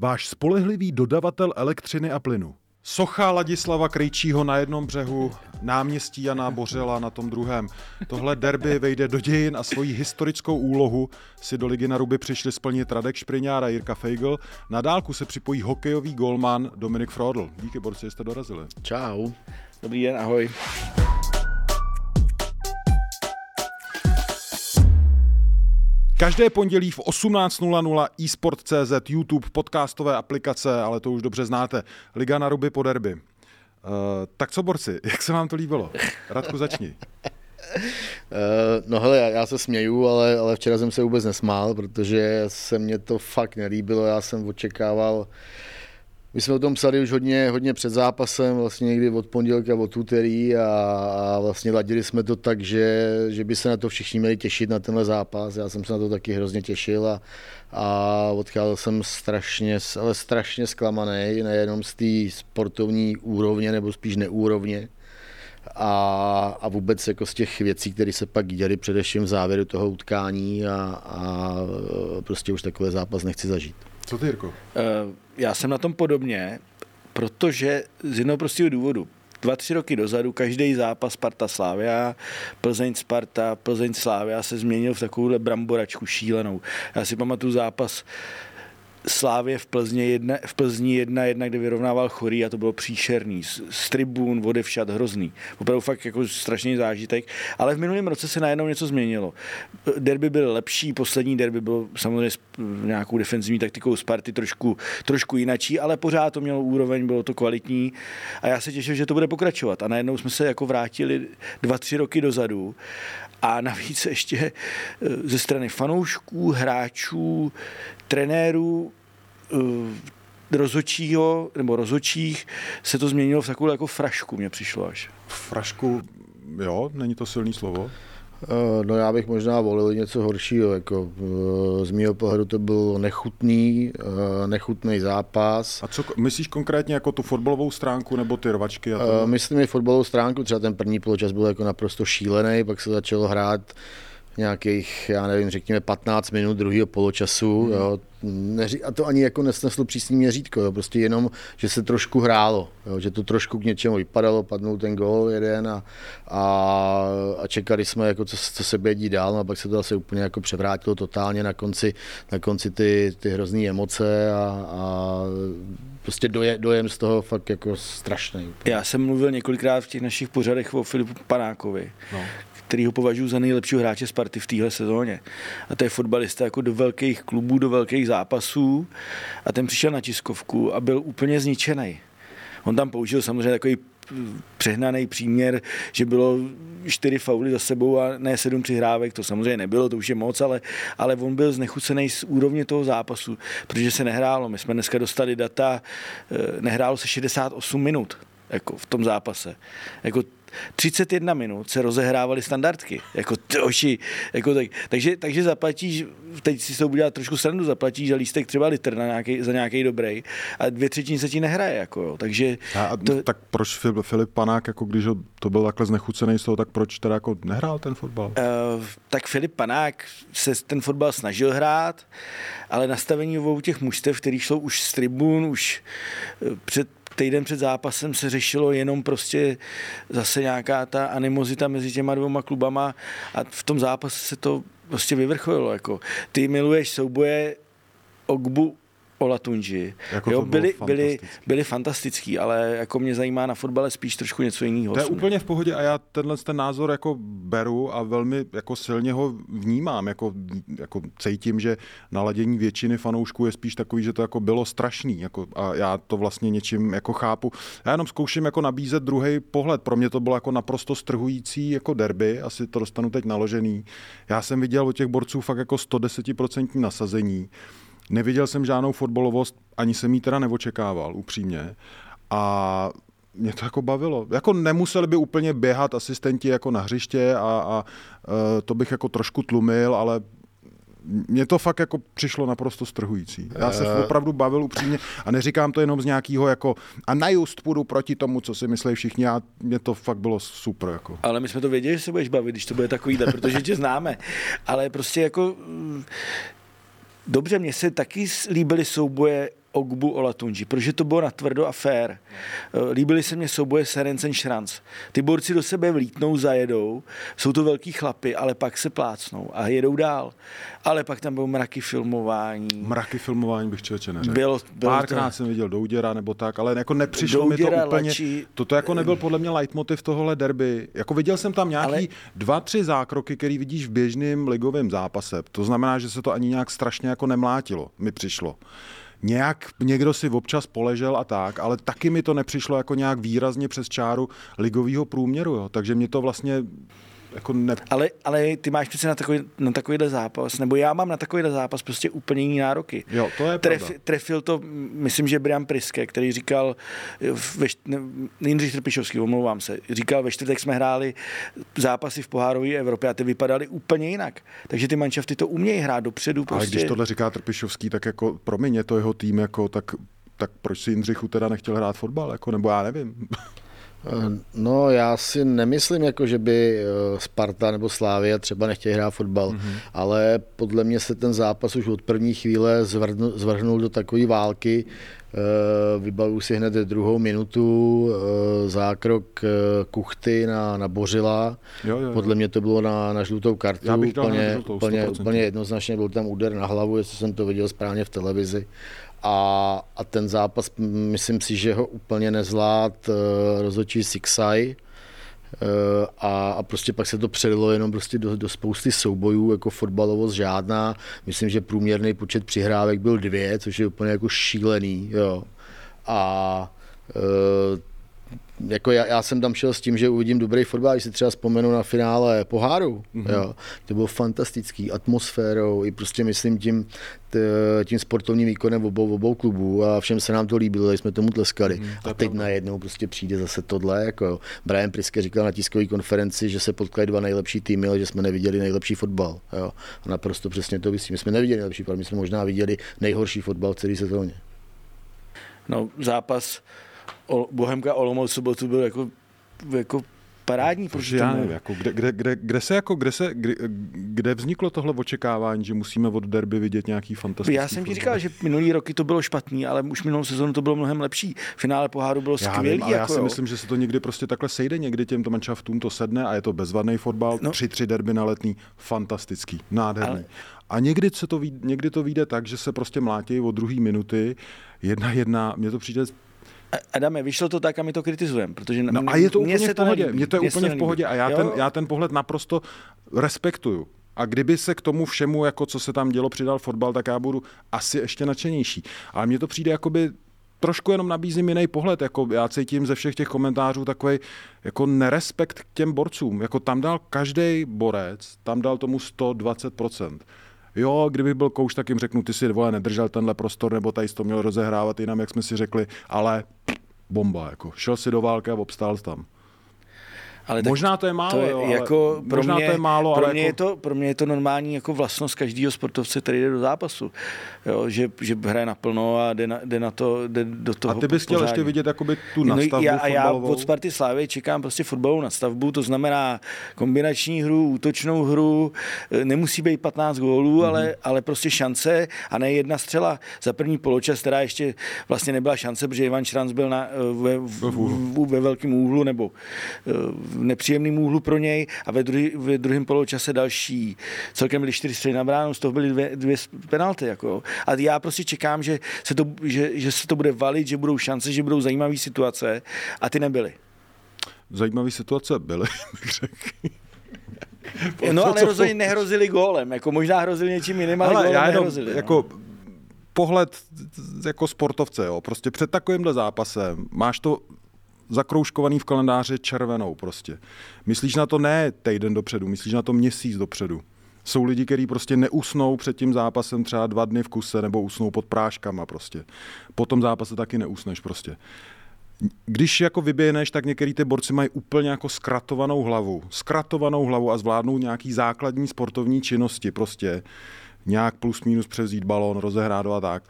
váš spolehlivý dodavatel elektřiny a plynu. Socha Ladislava Krejčího na jednom břehu, náměstí Jana Bořela na tom druhém. Tohle derby vejde do dějin a svoji historickou úlohu si do Ligy na ruby přišli splnit Radek Špriňár a Jirka Feigl. Na dálku se připojí hokejový golman Dominik Frodl. Díky, borci, jste dorazili. Čau. Dobrý den, ahoj. Každé pondělí v 18.00 eSport.cz, YouTube, podcastové aplikace, ale to už dobře znáte. Liga na ruby po derby. Uh, tak co, borci, jak se vám to líbilo? Radku, začni. Uh, no hele, já, se směju, ale, ale včera jsem se vůbec nesmál, protože se mně to fakt nelíbilo. Já jsem očekával uh, my jsme o tom psali už hodně, hodně před zápasem, vlastně někdy od pondělka, od úterý a, a vlastně ladili jsme to tak, že, že by se na to všichni měli těšit na tenhle zápas. Já jsem se na to taky hrozně těšil a, a odcházel jsem strašně, ale strašně zklamaný, nejenom z té sportovní úrovně, nebo spíš neúrovně, a, a vůbec jako z těch věcí, které se pak děly především v závěru toho utkání a, a prostě už takový zápas nechci zažít. Co ty, Jirko? Uh, já jsem na tom podobně, protože z jednoho prostého důvodu. Dva, tři roky dozadu každý zápas Sparta Slávia, Plzeň Sparta, Plzeň Slávia se změnil v takovouhle bramboračku šílenou. Já si pamatuju zápas Slávě v, Plzně jedna, v Plzni jedna jedna, kde vyrovnával chorý a to bylo příšerný. Z, z tribun, všad hrozný. Opravdu fakt jako strašný zážitek. Ale v minulém roce se najednou něco změnilo. Derby byl lepší, poslední derby byl samozřejmě s nějakou defenzivní taktikou Sparty trošku, trošku jinačí, ale pořád to mělo úroveň, bylo to kvalitní a já se těším, že to bude pokračovat. A najednou jsme se jako vrátili dva, tři roky dozadu a navíc ještě eh, ze strany fanoušků, hráčů, trenérů, eh, rozhodčího nebo rozhodčích se to změnilo v takovou jako frašku, mě přišlo až. Frašku, jo, není to silný slovo? Eh, no já bych možná volil něco horšího. Jako, eh, z mého pohledu to byl nechutný, nechutný zápas. A co myslíš konkrétně jako tu fotbalovou stránku nebo ty rvačky? A to? Myslím i fotbalovou stránku, třeba ten první poločas byl jako naprosto šílený, pak se začalo hrát nějakých, já nevím, řekněme 15 minut druhého poločasu. Hmm. Jo. Neří, a to ani jako nesneslo přísný měřítko, jo. prostě jenom, že se trošku hrálo, jo. že to trošku k něčemu vypadalo, padnul ten gol jeden a, a, a čekali jsme, jako co, co se dít dál, no a pak se to zase úplně jako převrátilo totálně na konci, na konci ty, ty hrozný emoce a, a prostě doje, dojem z toho fakt jako strašný. Já jsem mluvil několikrát v těch našich pořadech o Filipu Panákovi, no který ho považuji za nejlepšího hráče Sparty v téhle sezóně. A to je fotbalista jako do velkých klubů, do velkých zápasů a ten přišel na tiskovku a byl úplně zničený. On tam použil samozřejmě takový přehnaný příměr, že bylo čtyři fauly za sebou a ne sedm přihrávek, to samozřejmě nebylo, to už je moc, ale, ale on byl znechucený z úrovně toho zápasu, protože se nehrálo. My jsme dneska dostali data, eh, nehrálo se 68 minut jako v tom zápase. Jako 31 minut se rozehrávaly standardky. Jako troši, jako tak, takže, takže zaplatíš, teď si to udělat trošku srandu, zaplatíš za lístek třeba litr na nějaký, za nějaký dobrý a dvě třetiny se ti nehraje. Jako, jo. Takže a, to... Tak proč Filip Panák, jako když to byl takhle znechucený z toho, tak proč teda jako nehrál ten fotbal? Uh, tak Filip Panák se ten fotbal snažil hrát, ale nastavení obou těch mužstev, který šlo už z tribun, už eh, před týden před zápasem se řešilo jenom prostě zase nějaká ta animozita mezi těma dvěma klubama a v tom zápase se to prostě vyvrcholilo. Jako. Ty miluješ souboje Ogbu Olatunji. Jako jo, byli, byli, byli fantastický, ale jako mě zajímá na fotbale spíš trošku něco jiného. To je úplně v pohodě a já tenhle ten názor jako beru a velmi jako silně ho vnímám, jako, jako cítím, že naladění většiny fanoušků je spíš takový, že to jako bylo strašný jako, a já to vlastně něčím jako chápu. Já jenom zkouším jako nabízet druhý pohled. Pro mě to bylo jako naprosto strhující jako derby, asi to dostanu teď naložený. Já jsem viděl od těch borců fakt jako 110% nasazení neviděl jsem žádnou fotbalovost, ani jsem jí teda neočekával, upřímně. A mě to jako bavilo. Jako nemuseli by úplně běhat asistenti jako na hřiště a, a e, to bych jako trošku tlumil, ale mně to fakt jako přišlo naprosto strhující. Já se Eh. opravdu bavil upřímně a neříkám to jenom z nějakého jako a na just půjdu proti tomu, co si myslí všichni a mně to fakt bylo super. Jako. Ale my jsme to věděli, že se budeš bavit, když to bude takovýhle, protože tě známe. Ale prostě jako... Dobře, mně se taky líbily souboje Ogbu Olatunji, protože to bylo natvrdo a fair. Eh, Líbily se mně souboje Serencen Šranc. Ty borci do sebe vlítnou, zajedou, jsou to velký chlapy, ale pak se plácnou a jedou dál. Ale pak tam bylo mraky filmování. Mraky filmování bych člověče neřekl. Bylo- bylo Párkrát to- jsem viděl Douděra nebo tak, ale jako nepřišlo mi Douděra, to úplně... Lači- Toto jako nebyl podle mě leitmotiv tohohle derby. Jako viděl jsem tam nějaký Ale- dva, tři zákroky, který vidíš v běžném ligovém zápase. To znamená, že se to ani nějak strašně jako nemlátilo, mi přišlo. Nějak někdo si občas poležel a tak, ale taky mi to nepřišlo jako nějak výrazně přes čáru ligového průměru, jo. takže mě to vlastně jako ne, Ale, ale ty máš přece na, takový, na takovýhle zápas, nebo já mám na takovýhle zápas prostě úplně jiný nároky. Jo, to je Tref, pravda. trefil to, myslím, že Brian Priske, který říkal, eh, ve, Jindřich Trpišovský, omlouvám se, říkal, ve čtvrtek jsme hráli zápasy v pohárové Evropě a ty vypadaly úplně jinak. Takže ty manšafty to umějí hrát dopředu. Ale Prostě. když tohle říká Trpišovský, tak jako pro mě to jeho tým, jako, tak, tak proč si Jindřichu teda nechtěl hrát fotbal, jako, nebo já nevím. Eh, No, já si nemyslím, jako, že by eh, Sparta nebo Slávia třeba nechtěli hrát fotbal, mm-hmm. ale podle mě se ten zápas už od první chvíle zvrhnul, zvrhnul do takové války. Eh, Vybavuju si hned druhou minutu zákrok Kuchty na, na Bořila. Jo, jo, jo. Podle mě to bylo na, na žlutou kartu. Já bych úplně, žlutou, úplně, 100%. úplně jednoznačně byl tam úder na hlavu, jestli jsem to viděl správně v televizi. A, a ten zápas, myslím si, že ho úplně nezvlád uh, rozhodčí Sixaj. Uh, a, a prostě pak se to přelilo jenom prostě do, do spousty soubojů, jako fotbalovost žádná. Myslím, že průměrný počet přihrávek byl dvě, což je úplně jako šílený. Jo. A uh, jako já, já, jsem tam šel s tím, že uvidím dobrý fotbal, když si třeba vzpomenu na finále poháru, mm-hmm. jo, to bylo fantastický, atmosférou i prostě myslím tím, tím sportovním výkonem obou, obou klubů a všem se nám to líbilo, tady jsme tomu tleskali. Mm, a teď najednou prostě přijde zase tohle, jako. Brian Priske říkal na tiskové konferenci, že se potkali dva nejlepší týmy, ale že jsme neviděli nejlepší fotbal. Jo. A naprosto přesně to vysím. My jsme neviděli nejlepší fotbal, my jsme možná viděli nejhorší fotbal v celé sezóně. No, zápas Bohemka Olomouc sobotu byl jako, jako parádní. Protože já nevím, jako kde, kde, kde, kde, se jako, kde, se, kde, kde vzniklo tohle očekávání, že musíme od derby vidět nějaký fantastický Já jsem ti fotbal? říkal, že minulý roky to bylo špatný, ale už minulou sezónu to bylo mnohem lepší. Finále poháru bylo Já skvělý. vím, ale já jako si jo. myslím, že se to někdy prostě takhle sejde, někdy těmto manšaftům to sedne a je to bezvadný fotbal, No. 3-3 derby na letný, fantastický, nádherný. Ale- A někdy, se to ví, někdy to vyjde tak, že se prostě mlátějí od druhé minuty, jedna jedna, mně to přijde Adame, vyšlo to tak a my to kritizujeme, protože No a je to úplně se v pohodě, mně to je se úplně v pohodě a já Jo, ten, já ten pohled naprosto respektuju. A kdyby se k tomu všemu, jako co se tam dělo, přidal fotbal, tak já budu asi ještě nadšenější. Ale mně to přijde jakoby trošku jenom nabízím jiný pohled. Jako já cítím ze všech těch komentářů takový jako nerespekt k těm borcům. Jako tam dal každý borec, tam dal tomu 120%. Jo, kdyby byl kouš, tak jim řeknu, ty si vole nedržel tenhle prostor, nebo tady to měl rozehrávat jinam, jak jsme si řekli, ale bomba, jako. Šel si do války a obstál tam. Ale Možná to je málo, to je jo, jako pro možná mě, to je málo, pro ale mě jako- je to, pro mě je to normální jako vlastnost každého sportovce, který jde do zápasu. Jo, že, že hraje naplno a jde na, jde na to, jde do toho A ty bys chtěl ještě vidět jakoby tu No, nastavbu já, a já od Sparty Slávy čekám prostě fotbalovou nastavbu, to znamená kombinační hru, útočnou hru, e, nemusí být 15 gólů, Mhm. mm-hmm. ale, ale prostě šance a ne jedna střela za první poločas, která ještě vlastně nebyla šance, protože Ivan Šranc byl na, e, ve, v, v, ve velkém úhlu nebo e, v nepříjemném úhlu pro něj a ve, druhý, ve druhém poločase další. Celkem byly čtyři střely na bránu, z toho byly dvě, dvě penalty. Jako. A já prostě čekám, že se, to, že, že se to bude valit, že budou šance, že budou zajímavé situace a ty nebyly. Zajímavé situace byly, bych řekl. No ale rozhodně nehrozili gólem, jako možná hrozili něčím jiným, ale, Ale gólem já jenom nehrozili. jako pohled jako sportovce, jo. Prostě před takovýmhle zápasem máš to zakroužkovaný v kalendáři červenou prostě. Myslíš na to ne týden dopředu, myslíš na to měsíc dopředu. Jsou lidi, kteří prostě neusnou před tím zápasem třeba dva dny v kuse nebo usnou pod práškama prostě. Po tom zápase taky neusneš prostě. Když jako vyběhneš, tak některý ty borci mají úplně jako skratovanou hlavu. Skratovanou hlavu a zvládnou nějaký základní sportovní činnosti prostě. Nějak plus minus převzít balón, rozehrát a tak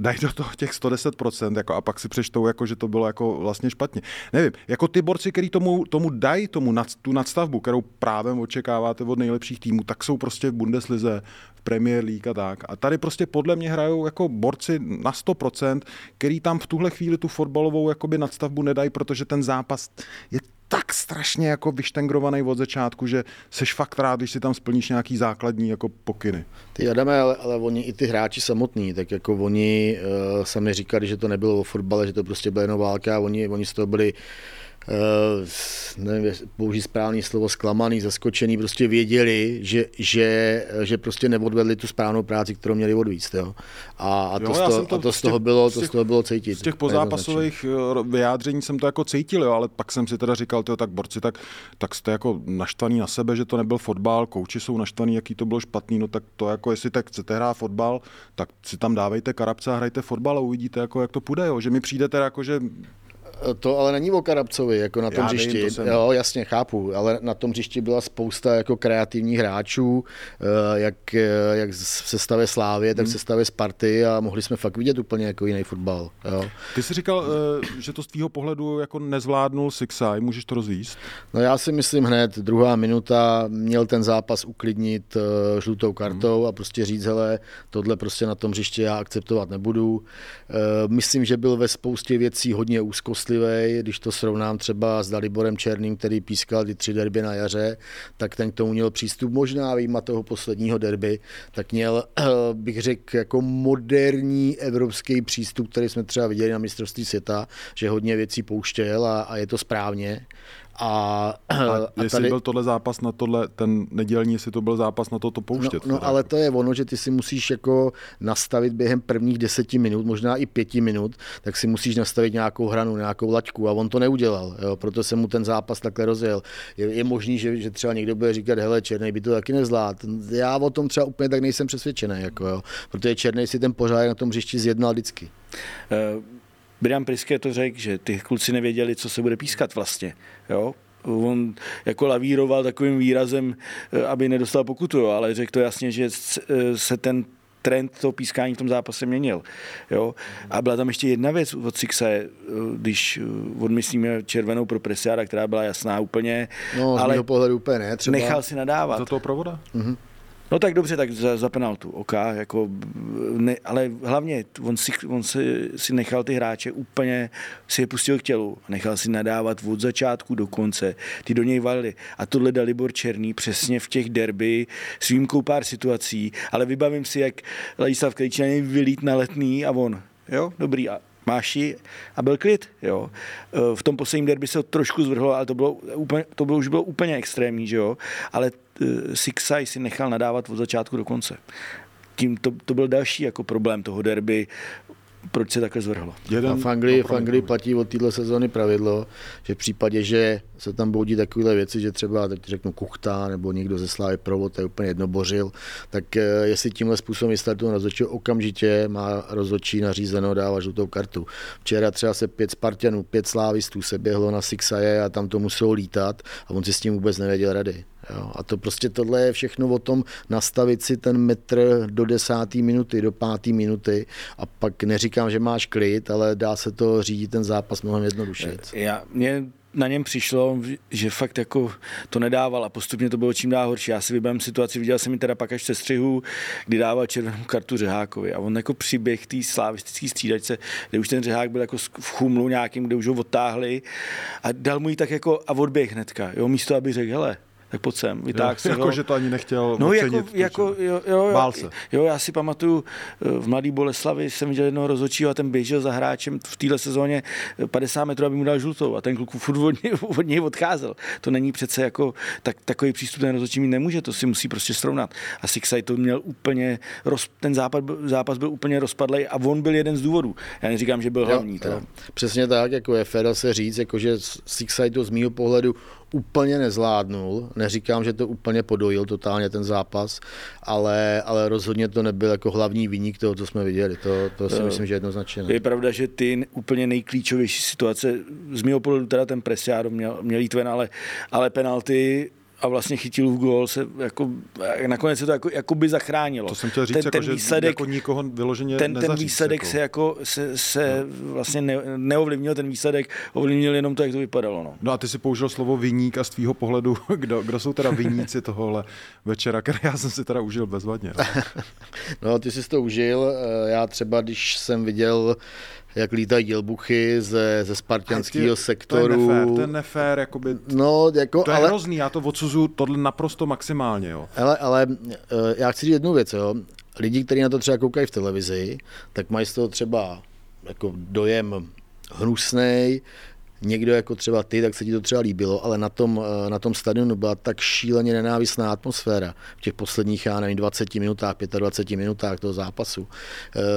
dají do toho těch 110% jako, a pak si přečtou, jako, že to bylo jako vlastně špatně. Nevím, jako ty borci, kteří tomu, tomu dají tomu nad, tu nadstavbu, kterou právem očekáváte od nejlepších týmů, tak jsou prostě v Bundeslize, Premier League a tak. A tady prostě podle mě hrajou jako borci na 100%, který tam v tuhle chvíli tu fotbalovou jakoby nadstavbu nedají, protože ten zápas je tak strašně jako vyštengrovaný od začátku, že seš fakt rád, když si tam splníš nějaký základní jako pokyny. Ty Adame, ale, ale oni i ty hráči samotní, tak jako oni uh, sami říkali, že to nebylo o fotbale, že to prostě byla jenom válka a oni, oni z toho byli Uh, nevím, použít správný slovo, zklamaný, zaskočený, prostě věděli, že, že, že prostě neodvedli tu správnou práci, kterou měli odvíct. Jo? A, a, to, jo, z toho, to, a to, z toho bylo, to z toho bylo cítit. Z těch pozápasových eh, vyjádření jsem to jako cítil, jo, ale pak jsem si teda říkal, tyjo, tak borci, tak, tak jste jako naštvaný na sebe, že to nebyl fotbal, kouči jsou naštvaný, jaký to bylo špatný, no tak to jako, jestli tak chcete hrát fotbal, tak si tam dávejte karabce a hrajte fotbal a uvidíte, jako, jak to půjde, jo. že mi přijde teda jako, že to ale není o Karabcovi, jako na tom Já hřišti. Vím, to jsem... Jo, jasně, chápu, ale na tom hřišti byla spousta jako kreativních hráčů, eh, jak, eh, jak v sestavě Slávě, tak v hmm. sestavě Sparty a mohli jsme fakt vidět úplně jako jiný fotbal. Jo. Ty jsi říkal, eh, že to z tvýho pohledu jako nezvládnul Sixaj, můžeš to rozvíst? No já si myslím hned, druhá minuta, měl ten zápas uklidnit žlutou kartou hmm. a prostě říct, hele, tohle prostě na tom hřišti já akceptovat nebudu. Myslím, že byl ve spoustě věcí hodně úzkost starostlivý, když to srovnám třeba s Daliborem Černým, který pískal ty tři derby na jaře, tak ten k tomu měl přístup možná výjima toho posledního derby, tak měl, bych řekl, jako moderní evropský přístup, který jsme třeba viděli na mistrovství světa, že hodně věcí pouštěl a, a je to správně. A, a, a jestli tady... byl tohle zápas na tohle, ten nedělní, jestli to byl zápas na to, to pouštět. No, no ale to je ono, že ty si musíš jako nastavit během prvních deseti minut, možná i pěti minut, tak si musíš nastavit nějakou hranu, nějakou laťku a on to neudělal, jo, proto se mu ten zápas takhle rozjel. Je, je možný, že, že třeba někdo bude říkat, hele, Černý by to taky nezvládl. Já o tom třeba úplně tak nejsem přesvědčený, jako, jo, protože Černý si ten pořád na tom hřišti zjednal vždycky. Uh... Brian Priske to řekl, že ty kluci nevěděli, co se bude pískat vlastně. Jo? On jako lavíroval takovým výrazem, eh, aby nedostal pokutu, ale řekl to jasně, že eh, se ten trend toho pískání v tom zápase měnil. Jo? A byla tam ještě jedna věc od Sixe, eh, když odmyslíme červenou pro Presiára, která byla jasná úplně. No, z ale pohledu úplně ne, třeba. Nechal si nadávat. Za toho provoda? Mm-hmm. No tak dobře, tak za, za penaltu, OK, jako, ne, ale hlavně on, si, on si, si nechal ty hráče úplně, si je pustil k tělu, nechal si nadávat od začátku do konce, ty do něj valili. A tohle Dalibor Černý přesně v těch derby s výjimkou pár situací, ale vybavím si, jak Ladislav Krejčí vylít na letný a on, jo, dobrý, a máš ji a byl klid. Jo. E, v tom posledním derby se to trošku zvrhlo, ale to, bylo úplně, to bylo, už bylo úplně extrémní, že jo. ale e, Sixaj si nechal nadávat od začátku do konce. Tím to, to byl další jako problém toho derby proč se takhle zvrhlo. Jeden, a v Anglii, v Anglii platí od této sezóny pravidlo, že v případě, že se tam boudí takovéhle věci, že třeba, teď řeknu, kuchta nebo někdo ze Slávy Provod je úplně jednobořil, tak eh, jestli tímhle způsobem vystartuje rozhodčí, okamžitě má rozhodčí nařízeno dávat žlutou kartu. Včera třeba se pět Spartanů, pět slávistů se běhlo na Sixaje a tam to muselo lítat a on si s tím vůbec nevěděl rady. Jo, a to prostě tohle je všechno o tom nastavit si ten metr do desáté minuty, do páté minuty a pak neříkám, že máš klid, ale dá se to řídit ten zápas mnohem jednoduše. Já, mě na něm přišlo, že fakt jako to nedával a postupně to bylo čím dál horší. Já si vybavím situaci, viděl jsem mi teda pak až se střihu, kdy dával červenou kartu Řehákovi a on jako přiběh té slavistické střídačce, kde už ten Řehák byl jako v chumlu nějakým, kde už ho odtáhli a dal mu ji tak jako a odběh hnedka, jo, místo aby řekl, hele, tak pojď sem, vytáhl si Jako, že to ani nechtěl No ocenit, jako, jako jo, jo, jo, Bál se. jo, já si pamatuju, eh, v Mladý Boleslavi jsem viděl jednoho rozhodčího a ten běžel za hráčem v téhle sezóně 50 metrů, aby mu dal žlutou a ten kluk furt od něj, od něj odcházel. To není přece jako, tak, takový přístup ten rozhodčí mít nemůže, to si musí prostě srovnat. A Sixaj to měl úplně, roz, ten zápas, zápas byl úplně rozpadlý a on byl jeden z důvodů. Já neříkám, že byl hlavní. Jo, jo. Přesně tak, jako je fér se říct, jako že Sixaj to z mého pohledu úplně nezvládnul, neříkám, že to úplně podojil totálně ten zápas, ale, ale rozhodně to nebyl jako hlavní výnik toho, co jsme viděli. To, to si myslím, že jednoznačně ne. Je pravda, že ty úplně nejklíčovější situace, z mého pohledu teda ten Presiáro měl, měl jít ven, ale, ale penalty a vlastně chytil v gól, se jako, nakonec se to jako, jako by zachránilo. To jsem chtěl říct, ten, jako, ten že výsledek, jako nikoho vyloženě ten, ten výsledek jako. se jako se, se no. vlastně ne, neovlivnil, ten výsledek ovlivnil jenom to, jak to vypadalo. No. No a ty si použil slovo viník a z tvýho pohledu, kdo, kdo jsou teda viníci tohohle večera, který já jsem si teda užil bezvadně. No, no ty jsi to užil, já třeba, když jsem viděl jak lítají dělbuchy ze, ze spartianského sektoru. To je nefér, to je nefér, jakoby, no, jako, to je ale, hrozný, já to odsuzuju tohle naprosto maximálně. Jo. Ale, ale já chci říct jednu věc, jo. lidi, kteří na to třeba koukají v televizi, tak mají z toho třeba jako dojem hnusnej, někdo jako třeba ty, tak se ti to třeba líbilo, ale na tom, na tom stadionu byla tak šíleně nenávistná atmosféra v těch posledních, já nevím, 20 minutách, 25 minutách toho zápasu,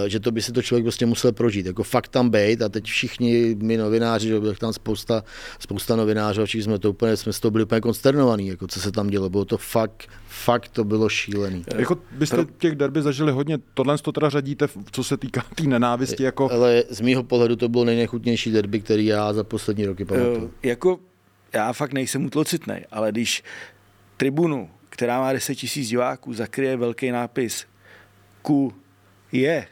že to by si to člověk prostě musel prožít. Jako fakt tam být a teď všichni my novináři, že bylo tam spousta, spousta novinářů a všichni jsme to úplně, jsme z toho byli úplně konsternovaní, jako co se tam dělo. Bylo to fakt, fakt to bylo šílený. Jako byste těch derby zažili hodně, tohle to teda řadíte, co se týká té tý nenávisti. Jako... Ale z mýho pohledu to bylo nejnechutnější derby, který já za poslední roky pamatuju. Jako já fakt nejsem utlocitný, ale když tribunu, která má 10 tisíc diváků, zakryje velký nápis Q je,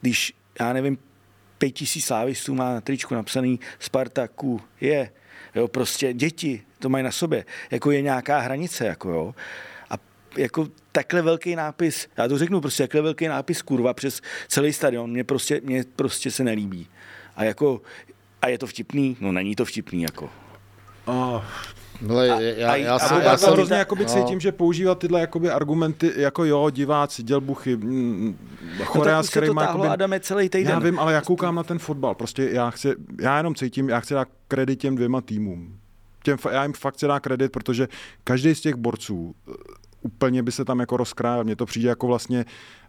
když, já nevím, 5 tisíc slávistů má na tričku napsaný Sparta Q je, jo, prostě děti to mají na sobě, jako je nějaká hranice, jako jo. A jako takhle velký nápis, já to řeknu prostě, takhle velký nápis kurva přes celý stadion, mě prostě, mě prostě se nelíbí. A jako a je to vtipný? No není to vtipný jako. Oh. No, já, já, já, já, já se hrozně jakoby no. cítím, že používat tyhle jakoby argumenty, jako jo, diváci, dělbuchy, mm, chorea, no, s kterýma... Jakoby, Adame celý týden. Já vím, ale já koukám na ten fotbal, prostě já chci, já jenom cítím, já chci dát kredit těm dvěma týmům. Těm, já jim fakt chci dát kredit, protože každý z těch borců úplně by se tam jako rozkrájel. Mně to přijde jako vlastně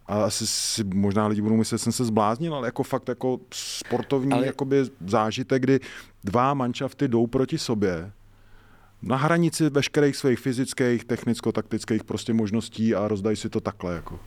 a asi si možná lidi budou myslet, že jsem se zbláznil, ale jako fakt jako sportovní ale... jakoby zážitek, kdy dva manšafty jdou proti sobě na hranici veškerých svých fyzických, technicko-taktických prostě možností a rozdají si to takhle. Jako.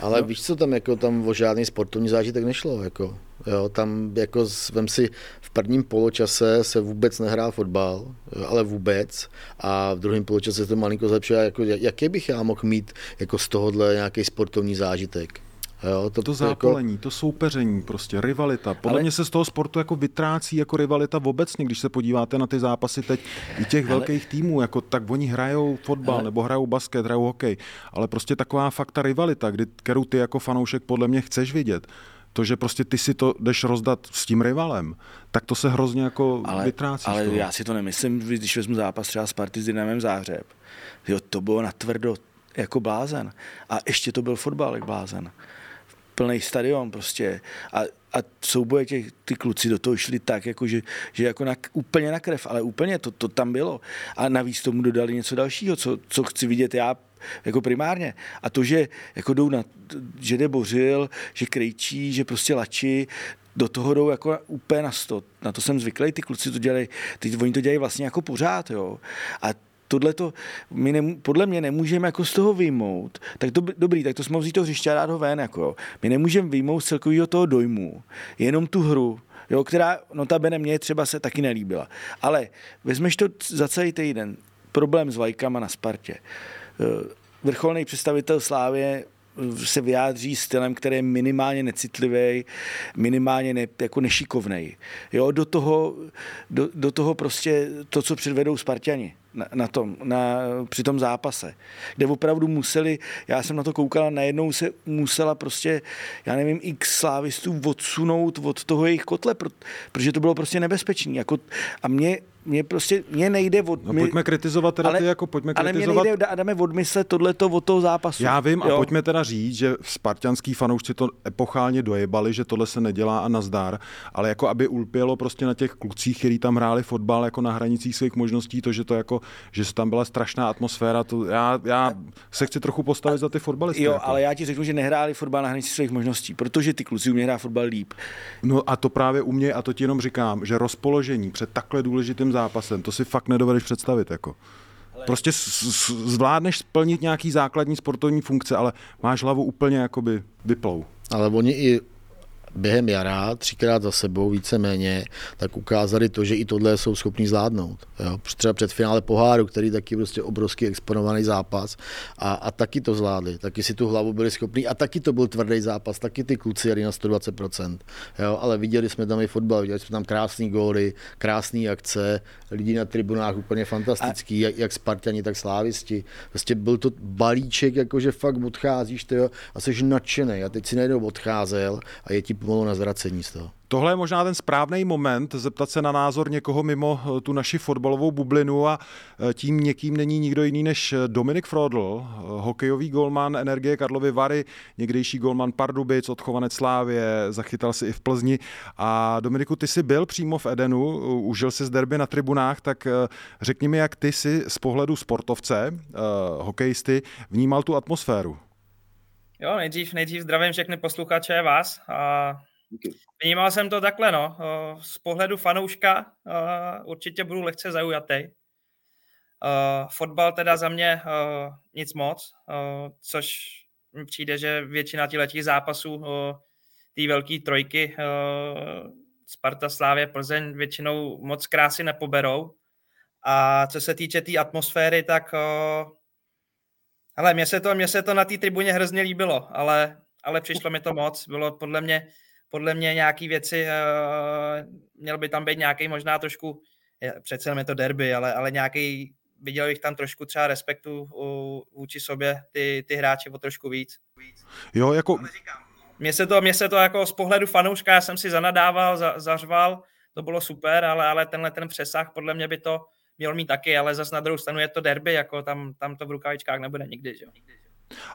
Ale no. víš co, tam jako tam o žádný sportovní zážitek nešlo. Jako. Jo, tam jako vem si, v prvním poločase se vůbec nehrál fotbal, jo, ale vůbec. A v druhém poločase se to malinko zlepšilo. Jako, jaký bych já mohl mít jako z tohohle nějaký sportovní zážitek? Jo, to, to zápolení, jako... to soupeření, prostě rivalita. Podle ale... mě se z toho sportu jako vytrácí jako rivalita obecně, když se podíváte na ty zápasy teď i těch ale... velkých týmů, jako tak oni hrajou fotbal ale... nebo hrajou basket, hrajou hokej, ale prostě taková fakt ta rivalita, kdy, kterou ty jako fanoušek podle mě chceš vidět, to, že prostě ty si to jdeš rozdat s tím rivalem, tak to se hrozně jako ale, vytrácí. Ale já si to nemyslím, když vezmu zápas třeba Sparty s Dynamem Zářeb. Jo, to bylo natvrdo jako blázen. A ještě to byl fotbal jak blázen plný stadion prostě a, a souboje těch, ty kluci do toho šli tak, jako že, že jako na, úplně na krev, ale úplně to, to tam bylo. A navíc tomu dodali něco dalšího, co, co chci vidět já jako primárně. A to, že jako jdou na, že jde bořil, že krejčí, že prostě lači, do toho jdou jako úplně na sto. Na to jsem zvyklý, ty kluci to dělají, ty, oni to dělají vlastně jako pořád, jo. A tohle to my ne, podle mě nemůžeme jako z toho vyjmout, tak to, dobrý, tak to jsme vzít to hřiště a dát ho ven, jako jo. My nemůžeme vyjmout z celkového toho dojmu, jenom tu hru, jo, která notabene mě třeba se taky nelíbila. Ale vezmeš to za celý týden, problém s vlajkama na Spartě. Eh, vrcholný představitel Slávě se vyjádří stylem, který je minimálně necitlivý, minimálně ne, jako nešikovnej. Jo, do toho, do, do toho prostě to, co předvedou Spartani na, na tom, na, při tom zápase, kde opravdu museli, já jsem na to koukal, najednou se musela prostě, já nevím, x slávistů odsunout od toho jejich kotle, protože to bylo prostě nebezpečný. Jako, a mě mě prostě, mě nejde od... No, pojďme kritizovat teda ale, ty, jako pojďme kritizovat... Ale mě nejde, Adame, odmyslet tohleto od toho zápasu. Já vím jo? a pojďme teda říct, že spartianský fanoušci to epochálně dojebali, že tohle se nedělá a nazdar, ale jako aby ulpělo prostě na těch klucích, kteří tam hráli fotbal jako na hranicích svých možností, to, že to jako, že tam byla strašná atmosféra, to já, já se chci trochu postavit za ty fotbalisty. Jo, jako. ale já ti řeknu, že nehráli fotbal na hranici svých možností, protože ty kluci umějí hrát fotbal líp. No a to právě u mě, a to ti jenom říkám, že rozpoložení před takhle důležitým zápasem, to si fakt nedovedeš představit. Jako. Prostě zvládneš splnit nějaký základní sportovní funkce, ale máš hlavu úplně jakoby vyplou. Ale oni i během jara, třikrát za sebou, víceméně, tak ukázali to, že i tohle jsou schopní zvládnout. Jo? Třeba před finále poháru, který taky prostě obrovský exponovaný zápas a, a taky to zvládli, taky si tu hlavu byli schopní a taky to byl tvrdý zápas, taky ty kluci jeli na 120%. Jo? Ale viděli jsme tam i fotbal, viděli jsme tam krásný góly, krásné akce, lidi na tribunách úplně fantastický, a... jak, jak Spartani, tak Slávisti. Prostě byl to balíček, jakože fakt odcházíš tyjo, a jsi nadšený a teď si najednou odcházel a je ti pomalu na zracení z toho. Tohle je možná ten správný moment zeptat se na názor někoho mimo eh, tu naši fotbalovou bublinu a eh, tím někým není nikdo jiný než eh, Dominik Frodl, hokejový golman Energie Karlovy Vary, někdejší golman Pardubic, odchovanec Slávě, zachytal si i v Plzni. A Dominiku, ty jsi byl přímo v Edenu, užil si z derby na tribunách, tak řekni mi, jak ty si z pohledu sportovce, hokejisty, vnímal tu atmosféru. Jo, nejdřív, nejdřív zdravím všechny posluchače vás. A vnímal jsem to takhle, no. Z pohledu fanouška určitě budu lehce zaujatý. Fotbal teda za mě nic moc, což mi přijde, že většina těch zápasů té velké trojky Sparta, Slávě, Plzeň většinou moc krásy nepoberou. A co se týče té tý atmosféry, tak ale mně se to, mně se to na té tribuně hrozně líbilo, ale, ale přišlo mi to moc. Bylo podle mě, podle mě nějaký věci, uh, měl by tam být nějaký možná trošku, přece jenom je to derby, ale, ale nějaký, viděl bych tam trošku třeba respektu u, vůči sobě ty, ty hráči o trošku víc. Jo, jako... Mně se to, mně se to jako z pohledu fanouška, já jsem si zanadával, za, zařval, to bylo super, ale, ale tenhle ten přesah podle mě by to, měl mít taky, ale zase na druhou stranu je to derby, jako tam, tam to v rukavičkách nebude nikdy. Že?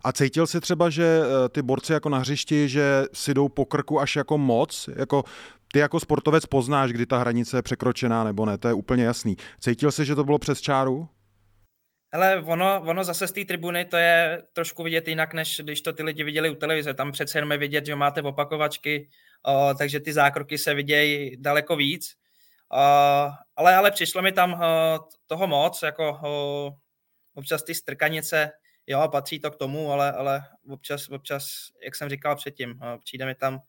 A cítil si třeba, že eh, ty borci jako na hřišti, že si jdou po krku až jako moc, jako ty jako sportovec poznáš, kdy ta hranice je překročená nebo ne, to je úplně jasný. Cítil jsi, že to bylo přes čáru? Ale ono, ono zase z té tribuny to je trošku vidět jinak, než když to ty lidi viděli u televize. Tam přece jenom je vidět, že máte opakovačky, o, takže ty zákroky se vidějí daleko víc. Uh, ale, ale přišlo mi tam uh, toho moc, jako uh, občas ty strkanice, jo, patří to k tomu, ale, ale občas, občas, jak jsem říkal předtím, přijde mi tam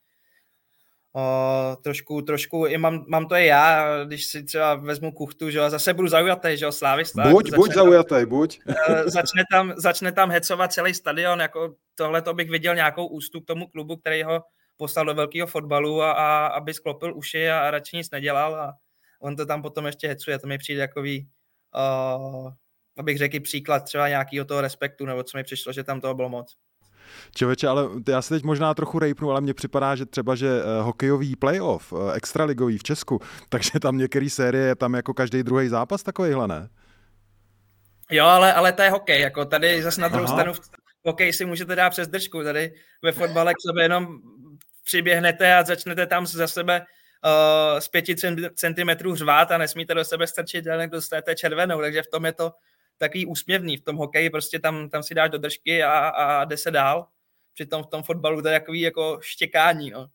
uh, trošku, trošku, i mám, mám to i já, když si třeba vezmu kuchtu, že jo, zase budu zaujatý, že jo, slávista. Buď, buď zaujatý, buď. Uh, začne, tam, začne tam hecovat celý stadion, jako tohle to bych viděl nějakou ústup k tomu klubu, který ho poslal do velkého fotbalu a, a aby sklopil uši a, a radši nic nedělal a, on to tam potom ještě hecuje, to mi přijde takový, uh, abych řekl příklad třeba nějakého toho respektu, nebo co mi přišlo, že tam toho bylo moc. Čověče, ale já se teď možná trochu rejpnu, ale mně připadá, že třeba, že uh, hokejový playoff, uh, extraligový v Česku, takže tam některé série je tam jako každý druhý zápas takovýhle, ne? Jo, ale, ale to je hokej, jako tady zase na druhou stranu v hokej si můžete dát přes držku, tady ve fotbale k sobě jenom přiběhnete a začnete tam za sebe uh, z pěti centimetrů řvát a nesmíte do sebe strčit, ale dostanete červenou, takže v tom je to takový úsměvný. V tom hokeji prostě tam, tam si dáš do držky a, a jde se dál. Přitom v tom fotbalu to je takový jako štěkání. No.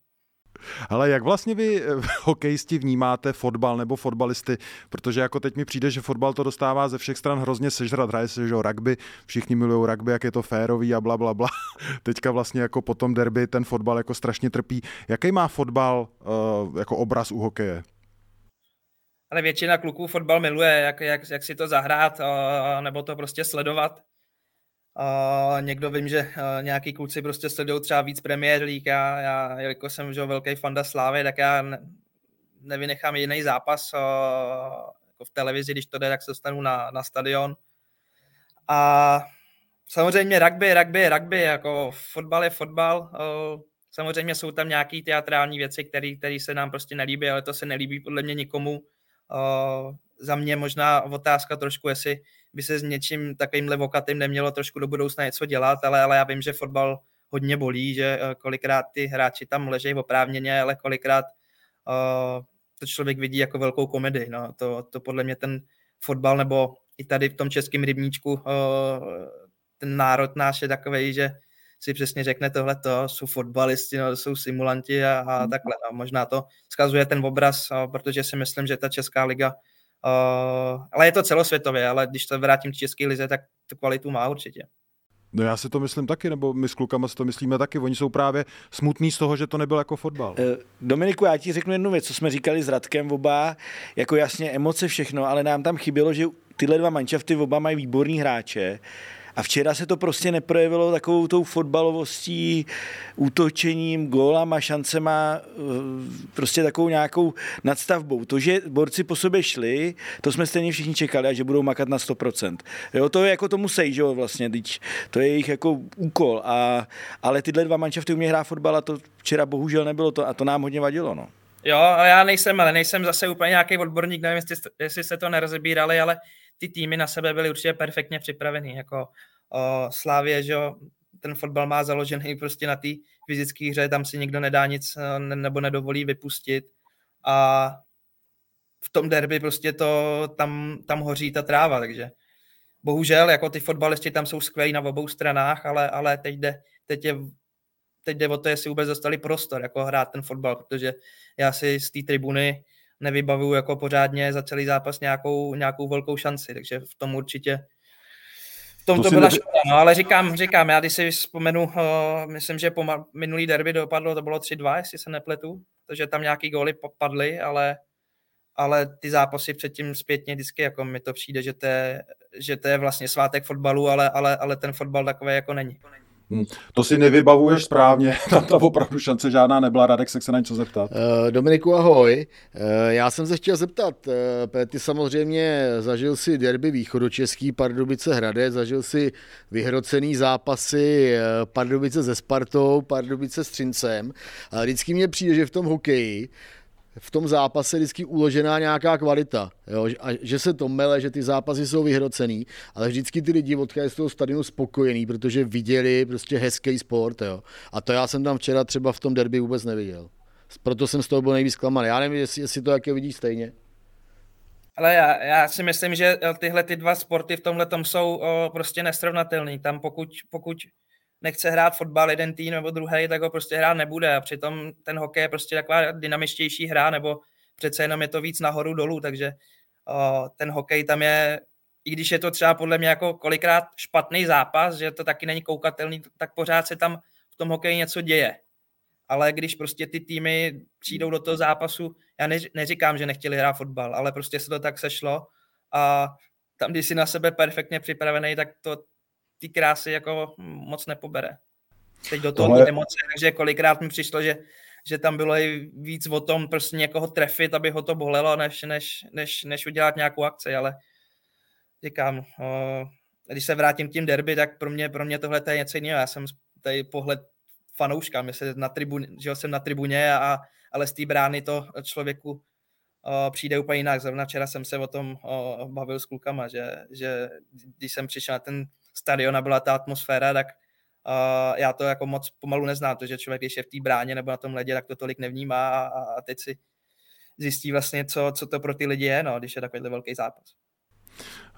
Ale jak vlastně vy eh, hokejisti vnímáte fotbal nebo fotbalisty? Protože jako teď mi přijde, že fotbal to dostává ze všech stran hrozně sežrat. Hraje se, že rugby, všichni milují rugby, jak je to férový a bla, bla, bla. Teďka vlastně jako po tom derby ten fotbal jako strašně trpí. Jaký má fotbal uh, jako obraz u hokeje? Ale většina kluků fotbal miluje, jak, jak, jak si to zahrát, uh, nebo to prostě sledovat. Někdo vím, že uh, nějaký kluci prostě sledují třeba víc Premier League a já, jako jsem že velký fanda Slávy, tak já ne, nevynechám jiný zápas uh, jako v televizi, když to jde, tak se dostanu na, na stadion. A samozřejmě rugby, rugby, rugby, jako fotbal je fotbal. Uh, samozřejmě jsou tam nějaké teatrální věci, které se nám prostě nelíbí, ale to se nelíbí podle mě nikomu. Za mě možná otázka trošku, jestli by se s něčím takovýmhle vokatým nemělo trošku do budoucna něco dělat, ale, ale já vím, že fotbal hodně bolí, že eh, kolikrát ty hráči tam ležejí oprávněně, ale kolikrát uh, to člověk vidí jako velkou komedii. No. To, to podle mě ten fotbal nebo i tady v tom českém rybníčku uh, ten národ náš je takový, že si přesně řekne tohle to jsou fotbalisti, no, jsou simulanti a, a takhle. A možná to skazuje ten obraz, protože si myslím, že ta Česká liga Uh, ale je to celosvětově, ale když to vrátím k české lize, tak tu kvalitu má určitě. No já si to myslím taky, nebo my s klukama si to myslíme taky. Oni jsou právě smutní z toho, že to nebyl jako fotbal. Eh, Dominiku, já ti řeknu jednu věc, co jsme říkali s Radkem oba, jako jasně emoce všechno, ale nám tam chybělo, že tyhle dva manšafty oba mají výborní hráče a včera se to prostě neprojevilo takovou tou fotbalovostí, útočením, gólama, šancema, eh, prostě takovou nějakou nadstavbou. To, že borci po sobě šli, to jsme stejně všichni čekali, a že budou makat na 100%. Jo, to je jako to musí, že jo, vlastně, teď, to je jejich jako úkol, a, ale tyhle dva manšafty umějí hrát fotbal a to včera bohužel nebylo to a to nám hodně vadilo, no. Jo, ale já nejsem, ale nejsem zase úplně nějaký odborník, nevím, jestli, jestli se to nerozebírali, ale ty týmy na sebe byly určitě perfektně připravený, jako o, Slávě, že ten fotbal má založený prostě na té fyzické hře, tam si nikdo nedá nic ne, nebo nedovolí vypustit a v tom derby prostě to, tam, tam hoří ta tráva, takže bohužel, jako ty fotbalisti tam jsou skvělí na obou stranách, ale, ale teď, jde, teď, je, teď jde o to, jestli vůbec dostali prostor, jako hrát ten fotbal, protože já si z té tribuny nevybavuju jako pořádně za celý zápas nějakou, nějakou velkou šanci, takže v tom určitě v tom to, to byla nevy... škoda, no, ale říkám, říkám, já když si vzpomenu, uh, myslím, že po minulý derby dopadlo, to bylo 3-2, jestli se nepletu, takže tam nějaký góly padly, ale, ale ty zápasy předtím zpětně vždycky, jako mi to přijde, že to je, že to je vlastně svátek fotbalu, ale, ale, ale ten fotbal takový jako není. Hmm. To si nevybavuješ správně, tam ta opravdu šance žádná nebyla, Radek se chce na něco zeptat. Uh, Dominiku, ahoj. Uh, já jsem se chtěl zeptat, uh, ty samozřejmě zažil si derby východočeský Pardubice Hradec, zažil si vyhrocený zápasy Pardubice se Spartou, Pardubice s Třincem. Vždycky mně přijde, že v tom hokeji v tom zápase vždycky uložená nějaká kvalita. Jo? A že se to mele, že ty zápasy jsou vyhrocený, ale vždycky ty lidi odchází z toho stadionu spokojení, protože viděli prostě hezký sport. Jo? A to já jsem tam včera třeba v tom derby vůbec neviděl. Proto jsem z toho byl nejvíc zklamaný. Já nevím, jestli, jestli to jaké vidíš stejně. Ale já, já si myslím, že tyhle ty dva sporty v tomhle jsou o, prostě nesrovnatelný. Tam pokud, pokud nechce hrát fotbal jeden tým nebo druhý, tak ho prostě hrát nebude. A přitom ten hokej je prostě taková dynamičtější hra, nebo přece jenom je to víc nahoru dolů, takže o, ten hokej tam je, i když je to třeba podle mě jako kolikrát špatný zápas, že to taky není koukatelný, tak pořád se tam v tom hokeji něco děje. Ale když prostě ty týmy přijdou do toho zápasu, já neříkám, že nechtěli hrát fotbal, ale prostě se to tak sešlo a tam, když jsi na sebe perfektně připravený, tak to ty krásy jako moc nepobere. Teď do toho Tohle... emoce, takže kolikrát mi přišlo, že, že tam bylo i víc o tom prostě někoho trefit, aby ho to bolelo, než, než, než, než udělat nějakou akci, ale říkám, o, když se vrátím k tím derby, tak pro mě, pro mě tohle je něco jiného. Já jsem tady pohled fanouška, myslím, na tribuně, že jsem na tribuně, a, ale z té brány to člověku o, přijde úplně jinak. Zrovna včera jsem se o tom o, bavil s klukama, že, že když jsem přišel na ten stadiona byla ta atmosféra, tak uh, já to jako moc pomalu neznám, protože člověk, když je v té bráně nebo na tom ledě, tak to tolik nevnímá a, a teď si zjistí vlastně, co, co to pro ty lidi je, no, když je takovýhle velký zápas.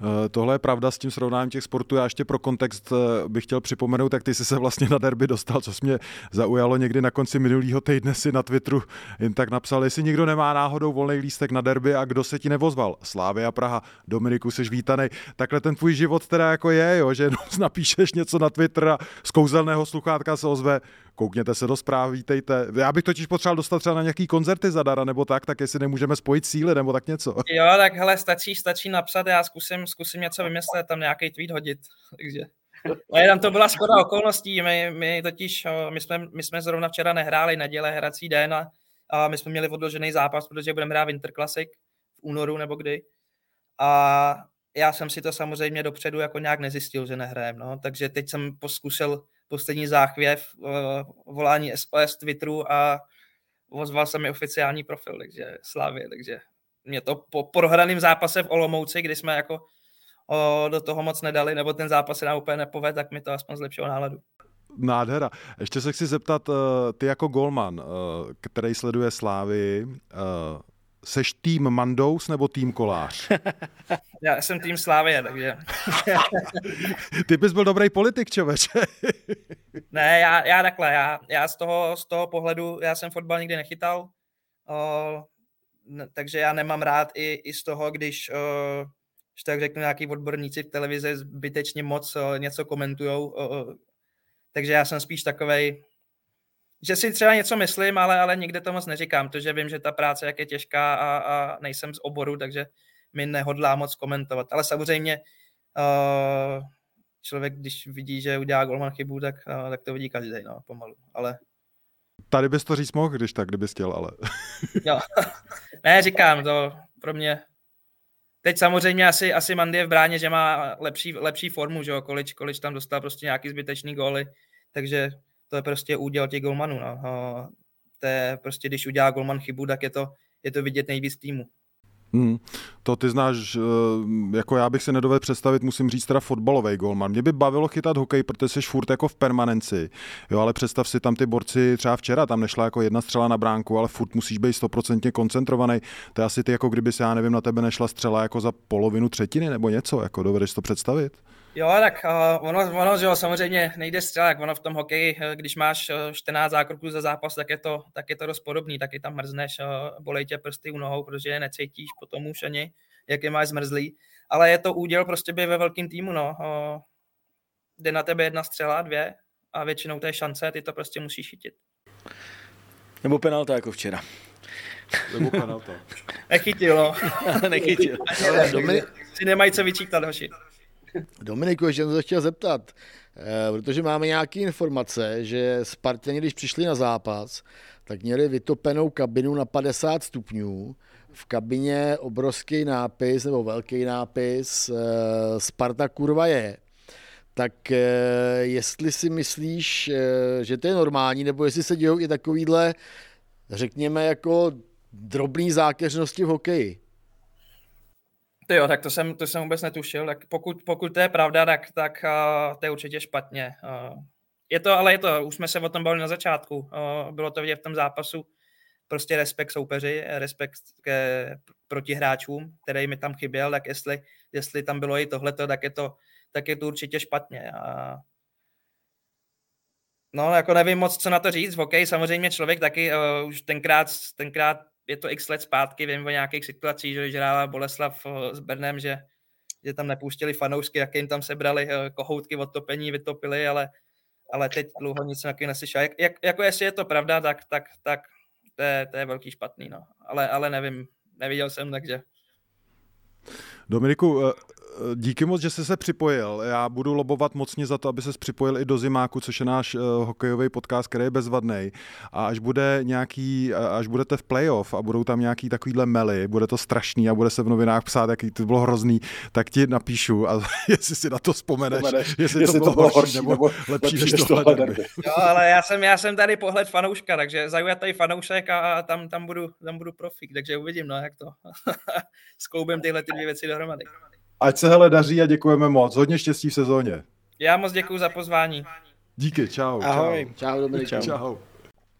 Eh, tohle je pravda s tím srovnáním těch sportů. Já ještě pro kontext eh, bych chtěl připomenout, jak ty jsi se vlastně na derby dostal, co mě zaujalo někdy na konci minulého týdne si na Twitteru jen tak napsal, jestli nikdo nemá náhodou volný lístek na derby a kdo se ti nevozval. Slávy a Praha, Dominiku, jsi vítaný. Takhle ten tvůj život teda jako je, jo, že jenom napíšeš něco na Twitter a z kouzelného sluchátka se ozve, koukněte se do zpráv, vítejte. Já bych totiž potřeboval dostat třeba na nějaký koncerty zadara nebo tak, tak jestli nemůžeme spojit síly nebo tak něco. Jo, tak hele, stačí, stačí napsat, já zkusím, zkusím něco vymyslet, tam nějaký tweet hodit. Takže. Ale tam to byla skoda okolností, my, my totiž, my jsme, my jsme zrovna včera nehráli neděle hrací den a, a my jsme měli odložený zápas, protože budeme hrát Winter Classic v únoru nebo kdy. A já jsem si to samozřejmě dopředu jako nějak nezjistil, že nehrajem, no. takže teď jsem poskusil poslední záchvěv, eh, volání SOS Twitteru a ozval se mi oficiální profil, takže Slávě, takže mě to po prohraném zápase v Olomouci, kdy jsme jako o, do toho moc nedali, nebo ten zápas se nám úplně nepoved, tak mi to aspoň zlepšilo náladu. Nádhera. Ještě se chci zeptat, eh, ty jako golman, eh, který sleduje Slávy, Seš tým Mandous nebo tým Kolář? Já jsem tým Slávě, takže... Ty bys byl dobrý politik, čověče. ne, já, já takhle, já, já z, toho, z toho pohledu, já jsem fotbal nikdy nechytal. O, takže já nemám rád i, i z toho, když, uh, když tak řeknu, nějaký odborníci v televizi zbytečně moc uh, něco komentují. Uh, takže já jsem spíš takovej, že si třeba něco myslím, ale, ale nikde to moc neříkám, protože vím, že ta práce jak je těžká a, a nejsem z oboru, takže mi nehodlá moc komentovat. Ale samozřejmě uh, člověk, když vidí, že udělá golman chybu, tak, uh, tak to vidí každý, no, pomalu. Ale Tady bys to říct mohl, když tak, kdybys chtěl, ale... jo. ne, říkám, to pro mě... Teď samozřejmě asi, asi Mandy je v bráně, že má lepší, lepší formu, že jo, količ, količ tam dostal prostě nějaký zbytečný góly, takže to je prostě úděl těch golmanů, no. To je prostě, když udělá golman chybu, tak je to, je to vidět nejvíc týmu. Hmm. To ty znáš, eh, jako já bych si nedovedl představit, musím říct teda fotbalový golman. Mě by bavilo chytat hokej, protože jsi furt jako v permanenci. Jo, ale představ si tam ty borci, třeba včera tam nešla jako jedna střela na bránku, ale furt musíš být stoprocentně koncentrovaný. To je asi ty, jako kdyby se, já nevím, na tebe nešla střela jako za polovinu třetiny nebo něco, jako dovedeš to představit? Jo, tak uh, ono, ono, že jo, samozřejmě nejde střelák, ono v tom hokeji, eh, když máš 14 zákroků za zápas, tak je to, tak je to dost podobný, taky tam mrzneš, uh, bolej tě prsty u nohou, protože je necítíš potom už ani, jak je máš zmrzlý, ale je to úděl prostě být ve velkém týmu, no. Uh, jde na tebe jedna střela, dvě a většinou to je šance, ty to prostě musíš chytit. Nebo penalta jako včera. Nebo penalta. Nechytil, no. Nechytil. Dominik... Si nemají co vyčítat, hoši. Dominiku, ještě jsem se chtěl zeptat, eh, protože máme nějaké informace, že Spartani, když přišli na zápas, tak měli vytopenou kabinu na 50 stupňů, v kabině obrovský nápis nebo velký nápis eh, Sparta kurva je. Tak eh, jestli si myslíš, že to je normální, nebo jestli se dějou i takovýhle, řekněme, jako drobný zákeřnosti v hokeji? Ty jo, tak to jsem, to jsem vůbec netušil. Tak pokud, pokud to je pravda, tak, tak uh, to je určitě špatně. Uh, je to, ale je to, už jsme se o tom bavili na začátku. Uh, bylo to vidět v tom zápasu. Prostě respekt soupeři, respekt ke protihráčům, který mi tam chyběl, tak jestli, jestli tam bylo i tohleto, tak je to, tak je to určitě špatně. A No, jako nevím moc, co na to říct. OK, samozřejmě člověk taky uh, už tenkrát, tenkrát je to x let zpátky, vím o nějakých situacích, že hrála Boleslav eh, s Brnem, že, že tam nepouštěli fanoušky, jak jim tam sebrali eh, kohoutky od topení, vytopili, ale, ale teď dlouho nic takového neslyšel. Jak, jak, jako jestli je to pravda, tak, tak, tak to, je, to je velký špatný, no. Ale, ale nevím, neviděl jsem, takže... Dominiku, eh, díky moc, že jsi se připojil. Já budu lobovat mocně za to, aby se připojil i do Zimáku, což je náš uh, hokejový podcast, který je bezvadný. A až bude nějaký, až budete v playoff a budou tam nějaký takovýhle mely, bude to strašný a bude se v novinách psát, jaký to bylo hrozný, tak ti napíšu a jestli si na to vzpomeneš, vzpomeneš jestli, jestli to bylo, to bylo horší nebo, nebo lepší, než tohle. Jo, ale já jsem, já jsem tady pohled fanouška, takže zaujatý fanoušek a tam, tam, budu, tam budu profik, takže uvidím, no, jak to skloubím tyhle ty dvě věci dohromady. Ať se hele daří a děkujeme moc. Hodně štěstí v sezóně. Já moc děkuji za pozvání. Díky, čau. Ahoj. Čau, čau Dominik. Čau. čau.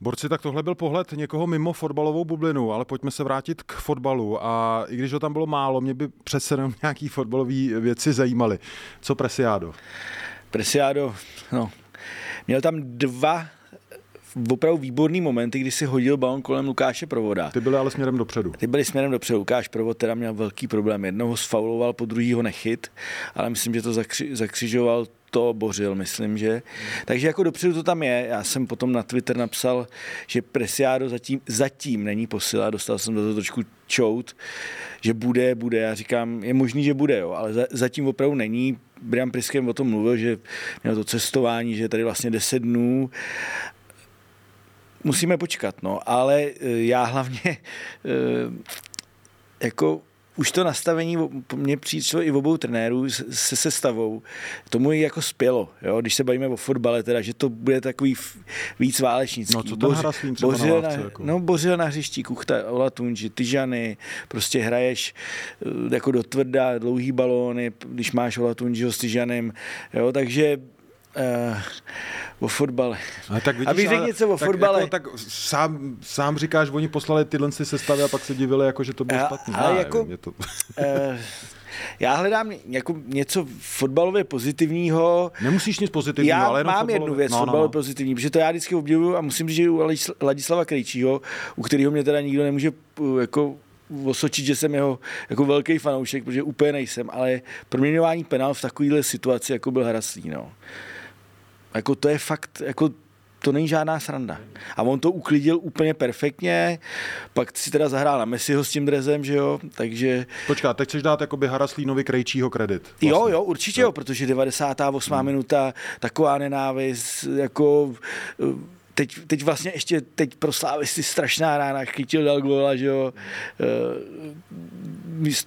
Borci, tak tohle byl pohled někoho mimo fotbalovou bublinu, ale pojďme se vrátit k fotbalu. A i když ho tam bylo málo, mě by přece jenom nějaký fotbalové věci zajímaly. Co Presiado? Presiado, no, měl tam dva opravdu výborný momenty, kdy si hodil balon kolem Lukáše Provoda. Ty byly ale směrem dopředu. Ty byly směrem dopředu. Lukáš Provod teda měl velký problém. Jednoho sfauloval, po druhýho nechyt, ale myslím, že to zakři, zakřižoval to bořil, myslím, že. Takže jako dopředu to tam je. Já jsem potom na Twitter napsal, že Presiado zatím, zatím není posila, dostal jsem do toho trošku čout, že bude, bude. Já říkám, je možný, že bude, jo, ale za, zatím opravdu není. Brian Priskem o tom mluvil, že měl to cestování, že je tady vlastně 10 dnů musíme počkat, no, ale e, já hlavně e, jako už to nastavení mě přišlo i v obou trenérů se sestavou. Tomu jako spělo, jo? když se bavíme o fotbale, teda, že to bude takový víc válečnický. No co Hraslín třeba bořil na, na, jako? No bořil na hřišti, Kuchta, Olatunži, Tyžany, prostě hraješ e, jako do tvrdá, dlouhý balóny, když máš Olatunžiho s Tyžanem, jo? takže uh, o fotbale. Ale tak vidíš, Abych řekl něco o tak, fotbale. Jako, tak sám, sám říkáš, oni poslali tyhle si sestavy a pak se divili, jako, že to bylo A- špatný. ale Já jako- nevím, to... Uh, já hledám jako něco fotbalově pozitivního. Nemusíš nic pozitivního, Já ale jenom mám fotbalově- jednu věc no, no, no, fotbalově no. pozitivní, protože to já vždycky obdivuju a musím říct, že u Ladis- Ladislava Krejčího, u kterého mě teda nikdo nemůže uh, jako osočit, že jsem jeho jako velký fanoušek, protože úplně nejsem, ale proměňování penál v takovéhle situaci, jako byl Hraslí, no. Jako to je fakt, jako to není žádná sranda. A on to uklidil úplně perfektně, pak si teda zahrál na Messiho s tím drezem, že jo, takže... Počká, teď chceš dát jakoby Haraslínovi Krejčího kredit. Vlastně. Jo, jo, určitě jo, protože 98. Hmm. minuta, taková nenávist, jako teď, teď vlastně ještě teď pro si strašná rána, chytil dal góla, že jo,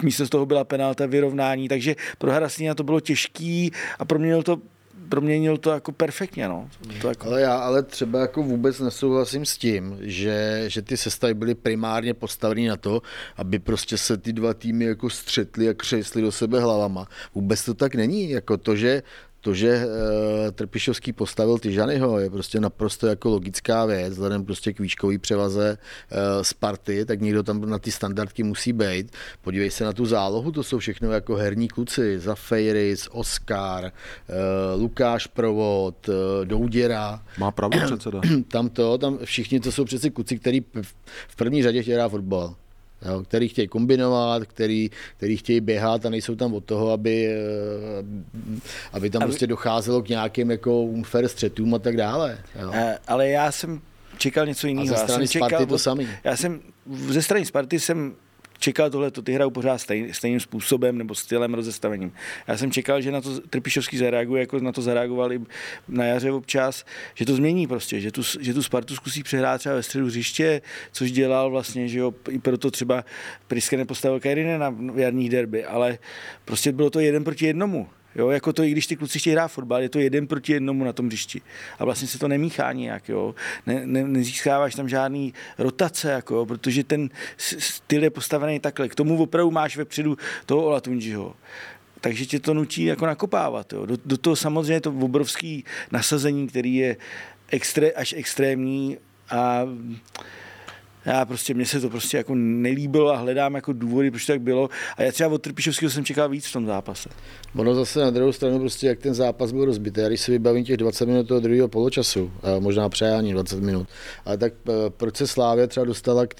místo z toho byla penalta, vyrovnání, takže pro Haraslína to bylo těžký a proměnil to proměnil to jako perfektně. No. To jako... Ale já ale třeba jako vůbec nesouhlasím s tím, že, že ty sestavy byly primárně postaveny na to, aby prostě se ty dva týmy jako střetly a křesly do sebe hlavama. Vůbec to tak není. Jako to, že to, že uh, Trpišovský postavil Tyžanyho, je prostě naprosto jako logická věc, vzhledem prostě k výškový převaze uh, Sparty, tak někdo tam na ty standardky musí být. Podívej se na tu zálohu, to jsou všechno jako herní kluci, Zafejris, Oscar, uh, Lukáš Provod, Douděra. Má pravdu předseda. tam to, tam všichni to jsou přeci kluci, který v první řadě chtějí hrát fotbal jo, který chtějí kombinovat, který, který chtějí běhat a nejsou tam od toho, aby, eh, aby tam aby... prostě docházelo k nějakým jako unfair střetům a tak dále. Jo. Eh, ale já jsem čekal něco jiného. A ze strany já jsem čekal, to samý. Já jsem, ze strany Sparty jsem čekal tohle, ty hrajou pořád stej, stejným způsobem nebo stylem rozestavením. Já jsem čekal, že na to Trpišovský zareaguje, jako na to zareagovali na jaře občas, že to změní prostě, že tu, že tu Spartu zkusí přehrát třeba ve středu hřiště, což dělal vlastně, že jo, i proto třeba Priske nepostavil Kajrine na jarních derby, ale prostě bylo to jeden proti jednomu. Jo, jako to, i když ty kluci chtějí hrát fotbal, je to jeden proti jednomu na tom hřišti. A vlastně se to nemíchá nijak, jo. Ne, ne, nezískáváš tam žádný rotace, jako, protože ten styl je postavený takhle. K tomu opravdu máš vepředu toho Olatunjiho takže tě to nutí jako nakopávat. Jo. Do, do toho samozřejmě to obrovský nasazení, který je extré, až extrémní a já prostě, mně se to prostě jako nelíbilo a hledám jako důvody, proč to tak bylo. A já třeba od Trpišovského jsem čekal víc v tom zápase. Ono zase na druhou stranu, prostě jak ten zápas byl rozbitý, já když si vybavím těch 20 minut toho druhého poločasu, možná přejání 20 minut, ale tak eh, proč se Slávě třeba dostala k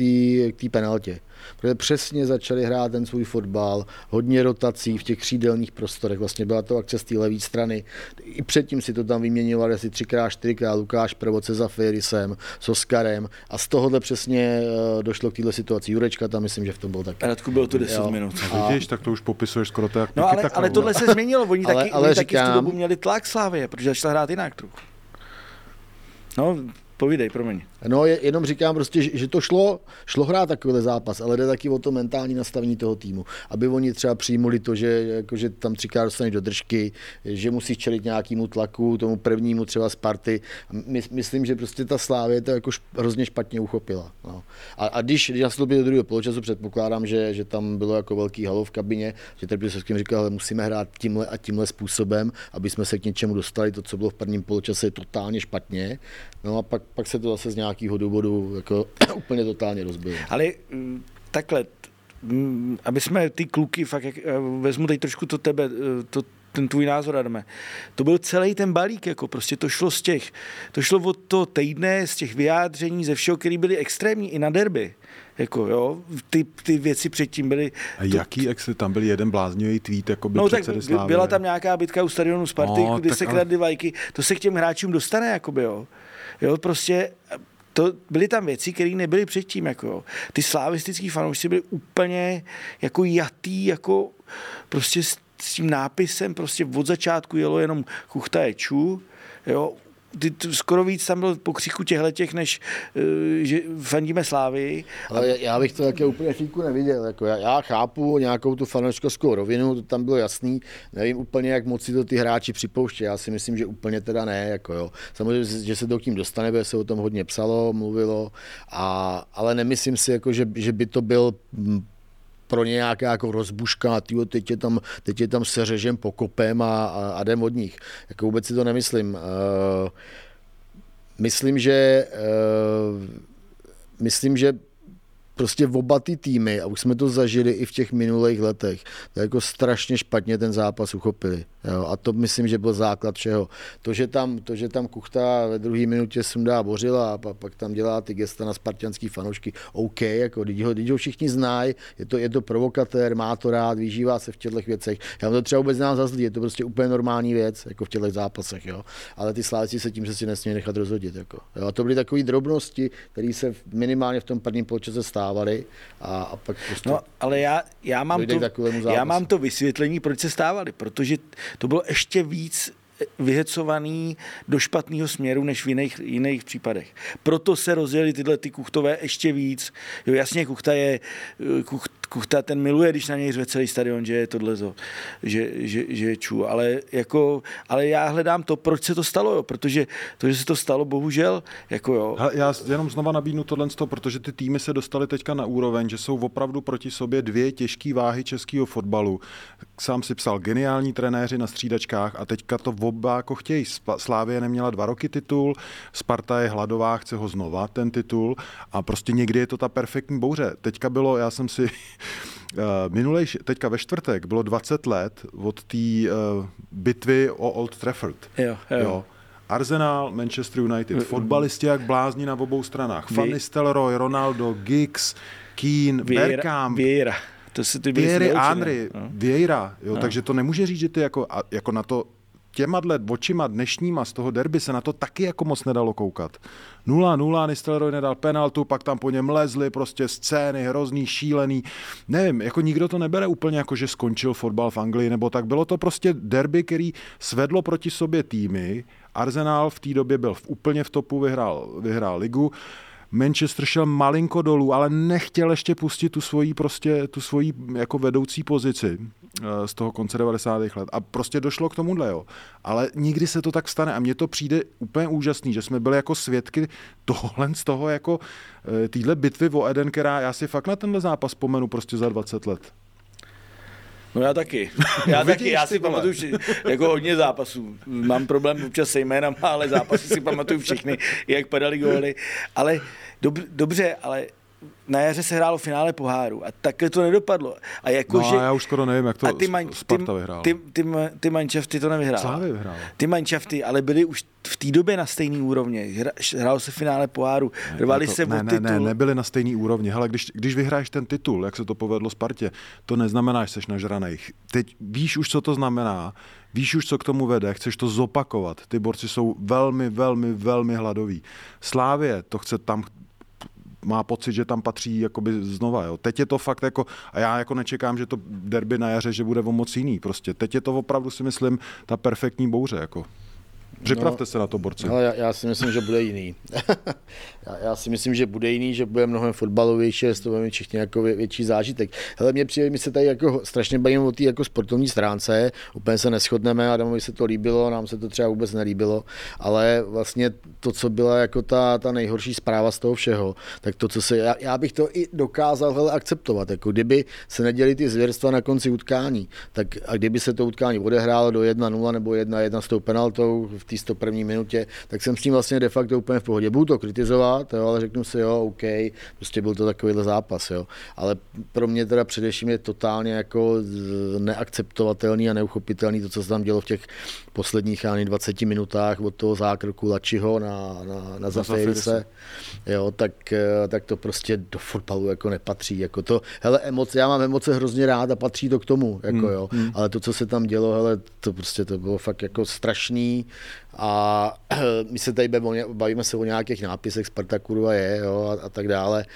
té penaltě? Protože přesně začali hrát ten svůj fotbal, hodně rotací v těch křídelních prostorech, vlastně byla to akce z té levé strany. I předtím si to tam vyměňovali asi třikrát, čtyřikrát Lukáš Prvo se Zafirisem, s Oskarem a z tohohle přesně eh, došlo k této situaci. Jurečka tam myslím, že v tom byl taky. Radku bylo to 10 jo. minut. A... Vidíš, tak to už popisuješ skoro tak. No ale, ale tohle se změnilo, oni ale, taky, ale oni říkám... taky v tu dobu měli tlak Slávě, protože začala hrát jinak trochu. No, Povídej, promiň. No, je, jenom říkám prostě, že, to šlo, šlo hrát takovýhle zápas, ale jde taky o to mentální nastavení toho týmu. Aby oni třeba přijmuli to, že, jako, že tam třikrát dostaneš do držky, že musíš čelit nějakému tlaku, tomu prvnímu třeba Sparty. My, myslím, že prostě ta Slávě to jako hrozně špatně uchopila. No. A, a, když, když nastoupil do druhého poločasu, předpokládám, že, že tam bylo jako velký halo v kabině, že Trpisovským říkal, že musíme hrát tímhle a tímhle způsobem, aby jsme se k něčemu dostali. To, co bylo v prvním poločase, je totálně špatně. No a pak pak se to zase z nějakého důvodu jako úplně totálně rozbilo. Ale mm, takhle, mm, aby jsme ty kluky, fakt, jak, eh, vezmu teď trošku to tebe, eh, to, ten tvůj názor, Adame. To byl celý ten balík, jako prostě to šlo z těch, to šlo od to týdne, z těch vyjádření, ze všeho, který byly extrémní i na derby. Jako, jo, ty, ty věci předtím byly... A to, jaký ex, tam byl jeden bláznivý tweet, jako by No tak byla tam nějaká bitka u stadionu Sparty, no, kdy se kradly vajky, to se k těm hráčům dostane, jakoby, jo. Jo, prostě to byly tam věci, které nebyly předtím. Jako, ty slavistický fanoušci byli úplně jako jatý, jako prostě s, tím nápisem prostě od začátku jelo jenom chuchta je ču, jo, ty, ty, skoro víc tam bylo křiku těchto těch, než uh, že fandíme Slávy. Ale já bych to také úplně fíku neviděl. Jako já, já, chápu nějakou tu fanouškovskou rovinu, to tam bylo jasný. Nevím úplně, jak moc si to ty hráči připouště. Já si myslím, že úplně teda ne. Jako jo. Samozřejmě, že se to k tím dostane, protože se o tom hodně psalo, mluvilo, a, ale nemyslím si, jako, že, že by to byl pro ně nějaká jako rozbuška, tyjo, teď, je tam, teď je tam seřežem, pokopem a, a, a jdem od nich. Jako vůbec si to nemyslím. Uh, myslím, že uh, myslím, že prostě oba ty týmy, a už jsme to zažili i v těch minulých letech, to jako strašně špatně ten zápas uchopili. Jo? A to myslím, že byl základ všeho. To, že tam, to, že tam Kuchta ve druhé minutě sundá bořila a pak tam dělá ty gesta na spartianský fanoušky, OK, jako, když ho, když ho všichni znají, je to, je to provokatér, má to rád, vyžívá se v těchto věcech. Já to třeba vůbec znám za zlý, je to prostě úplně normální věc, jako v těchto zápasech, jo. Ale ty sláci se tím se si nesmí nechat rozhodit. Jako. Jo. A to byly takové drobnosti, které se minimálně v tom prvním poločase stávaly a, a pak prostě No, ale já, já, mám to, já mám to vysvětlení, proč se stávaly, protože to bylo ještě víc vyhecovaný do špatného směru než v jiných, jiných případech. Proto se rozjeli tyhle ty kuchtové ještě víc. Jo, jasně, kuchta je, kuch, kuchta ten miluje, když na něj řve celý stadion, že je tohle, to, že, že, že je čů. Ale, jako, ale já hledám to, proč se to stalo, jo, protože to, že se to stalo, bohužel, jako jo. Hele, já jenom znova nabídnu tohle, protože ty týmy se dostaly teďka na úroveň, že jsou opravdu proti sobě dvě těžké váhy českého fotbalu. Sám si psal geniální trenéři na střídačkách a teďka to oba jako chtějí. Slávě neměla dva roky titul, Sparta je hladová, chce ho znova, ten titul a prostě někdy je to ta perfektní bouře. Teďka bylo, já jsem si minulej, teďka ve čtvrtek bylo 20 let od té uh, bitvy o Old Trafford. Jo, jo. jo. Arsenal, Manchester United, fotbalisti jak blázni na obou stranách. Van Nistelrooy, Ronaldo, Giggs, Keane, Vieira, Bergkamp, Vieira. To se ty Vieira, Henry, no. Vieira, jo, no. takže to nemůže říct, že ty jako, jako na to těma dle očima dnešníma z toho derby se na to taky jako moc nedalo koukat. 0-0, Nistelrooy nedal penaltu, pak tam po něm lezly prostě scény, hrozný, šílený. Nevím, jako nikdo to nebere úplně jako, že skončil fotbal v Anglii, nebo tak. Bylo to prostě derby, který svedlo proti sobě týmy. Arsenal v té době byl v, úplně v topu, vyhrál, vyhrál ligu. Manchester šel malinko dolů, ale nechtěl ještě pustit tu svoji, prostě, tu svoji jako vedoucí pozici z toho konce 90. let. A prostě došlo k tomuhle, jo. Ale nikdy se to tak stane a mně to přijde úplně úžasný, že jsme byli jako svědky tohle z toho jako týhle bitvy o Eden, která já si fakt na tenhle zápas vzpomenu prostě za 20 let. No já taky. Já No taky, já si vole. pamatuju vši- jako hodně zápasů. Mám problém občas se jménama, ale zápasy si pamatuju všechny, jak padaly góly. Ale dob, dobře, ale na jaře se hrálo finále poháru a takhle to nedopadlo. A jako, No že, já už skoro nevím, jak to a ty, man, Sparta ty, vyhrála. ty, ty, ty manšafty to nevyhrála. Slávy vyhrála. Ty manšafty, ale byly už v té době na stejné úrovni. Hrálo se finále poháru, rvali to, se ne, o ne, titul. ne, nebyli na stejný úrovni. Hele, když, když vyhráš ten titul, jak se to povedlo Spartě, to neznamená, že jsi nažranej. Teď víš už, co to znamená, víš už, co k tomu vede, chceš to zopakovat. Ty borci jsou velmi, velmi, velmi hladoví. Slávě to chce tam má pocit, že tam patří jakoby znova. Jo. Teď je to fakt jako, a já jako nečekám, že to derby na jaře, že bude o moc jiný. Prostě teď je to opravdu si myslím ta perfektní bouře. Jako. Připravte no, se na to, borci. Ale já, já si myslím, že bude jiný. já, já, si myslím, že bude jiný, že bude mnohem fotbalovější, že to bude mít všichni jako vě, větší zážitek. Hele, mě přijde, my se tady jako strašně bavíme o té jako sportovní stránce, úplně se neschodneme, Adamovi se to líbilo, nám se to třeba vůbec nelíbilo, ale vlastně to, co byla jako ta, ta nejhorší zpráva z toho všeho, tak to, co se, já, já bych to i dokázal hele, akceptovat, jako kdyby se neděli ty zvěrstva na konci utkání, tak a kdyby se to utkání odehrálo do 1-0 nebo 1-1 s tou penaltou v té 101. minutě, tak jsem s tím vlastně de facto úplně v pohodě. Budu to kritizovat, jo, ale řeknu si, jo, OK, prostě byl to takovýhle zápas, jo. Ale pro mě teda především je totálně jako z- neakceptovatelný a neuchopitelný to, co se tam dělo v těch posledních ani 20 minutách od toho zákroku Lačiho na, na, na Zafirise. Jo, tak, eh, tak to prostě do fotbalu jako nepatří. Jako to, hele, emoce, já mám emoce hrozně rád a patří to k tomu, jako jo. Ale to, co se tam dělo, hele, to prostě to bylo fakt jako strašný a my se tady bavíme, bavíme se o nějakých nápisech Sparta kurva je jo, a, a tak dále. E,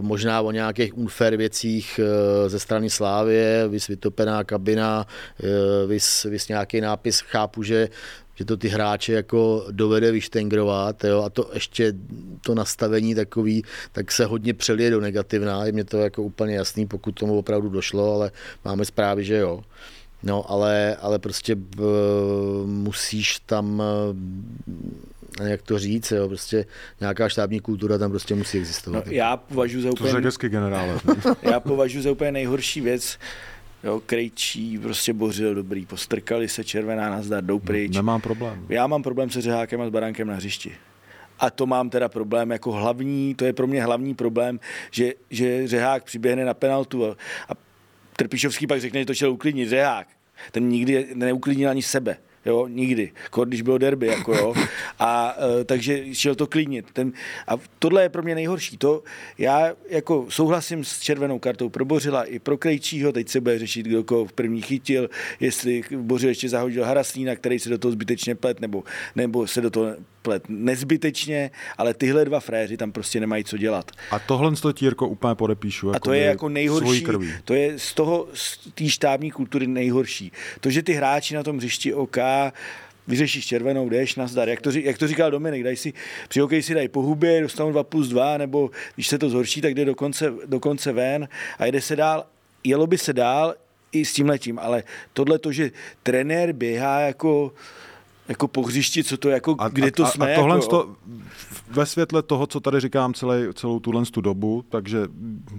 možná o nějakých unfair věcích e, ze strany Slávě, vys vytopená kabina, e, vys, vys nějaký nápis, chápu, že že to ty hráče jako dovede vyštengrovat jo, a to ještě to nastavení takový, tak se hodně přelije do negativna, je mě to jako úplně jasný, pokud tomu opravdu došlo, ale máme zprávy, že jo. No, ale, ale prostě b, musíš tam, eh, jak to říct, jo, prostě nějaká štábní kultura tam prostě musí No, existovat. já považuji za To úplně... hezky generále. Já považuji za úplně nejhorší věc, jo, krejčí, prostě bořil dobrý, postrkali se, červená nazdar, jdou pryč. Nemám problém. Já mám problém se řehákem a s baránkem na hřišti. a to mám teda problém jako hlavní, to je pro mě hlavní problém, že, že Řehák přiběhne na penaltu a, a Trpišovský pak řekne, že to chtěl uklidnit Řehák. Ten nikdy neuklidnil ani sebe jo, nikdy, když bylo derby, jako jo, a e, takže šel to klidnit. Ten, a tohle je pro mě nejhorší. To já jako souhlasím s červenou kartou pro Bořila i pro Krejčího, teď se bude řešit, kdo koho v první chytil, jestli Bořil ještě zahodil Haraslína, který se do toho zbytečně plet, nebo, nebo se do toho plet nezbytečně, ale tyhle dva fréři tam prostě nemají co dělat. A tohle to Tírko úplně podepíšu. Jako a to je jako nejhorší, to je z toho, z té štábní kultury nejhorší. To, že ty hráči na tom hřišti OK vyřešíš červenou, jdeš, nazdar. Jak to, jak to říkal Dominik, daj si, při hokeji si dají po hubě, dostanou 2 plus 2, nebo když se to zhorší, tak jde dokonce, dokonce ven a jde se dál. Jelo by se dál i s tím letím, ale tohle to, že trenér běhá jako jako po hřišti, co to jako, a, kde to a, jsme. A tohle jako, to, ve světle toho, co tady říkám celý, celou tuhle tu dobu, takže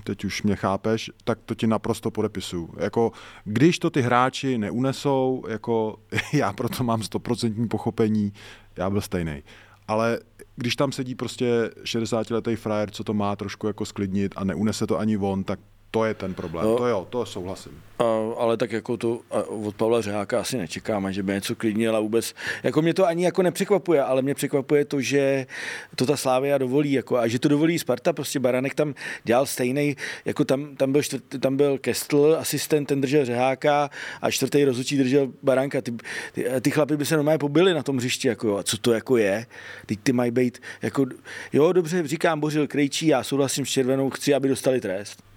teď už mě chápeš, tak to ti naprosto podepisu. Jako, když to ty hráči neunesou, jako já proto mám stoprocentní pochopení, já byl stejný. Ale když tam sedí prostě 60-letý frajer, co to má trošku jako sklidnit a neunese to ani on, tak to je ten problém. No, to jo, to souhlasím. A, ale tak jako to od Pavla Řeháka asi nečekáme, že by něco klidnil a vůbec, jako mě to ani jako nepřekvapuje, ale mě překvapuje to, že to ta Slávia dovolí, jako, a že to dovolí Sparta, prostě Baranek tam dělal stejný, jako tam, tam byl, čtvrt, tam byl Kestl, asistent, ten držel Řeháka a čtvrtý rozhodčí držel Baranka. Ty, ty, ty chlapy by se normálně pobili na tom hřišti, jako, a co to jako je? Teď ty mají být, jako, jo, dobře, říkám, Bořil Krejčí, já souhlasím s Červenou, chci, aby dostali trest.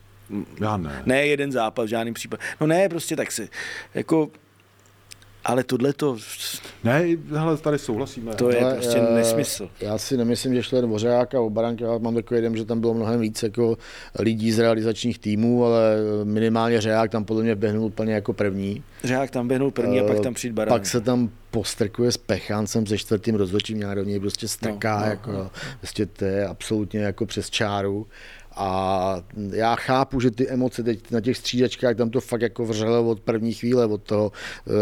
Já ne. Ne jeden zápas, v žádném případě. No ne, prostě tak si, jako, ale tohle to... Ne, hele, tady souhlasíme. To je ale, prostě já, nesmysl. Já si nemyslím, že šlo jen o Řeáka, o Baranky, já mám takový jeden, že tam bylo mnohem víc jako lidí z realizačních týmů, ale minimálně Řeák tam podle mě běhnul úplně jako první. Řeák tam běhnul první uh, a pak tam přijde Baranek. Pak se tam postrkuje s Pecháncem se čtvrtým rozhodčím, nějak do něj prostě strká, no, no, jako, no. Prostě to je absolutně jako přes čáru. A já chápu, že ty emoce teď na těch střídačkách, tam to fakt jako vřelo od první chvíle, od toho,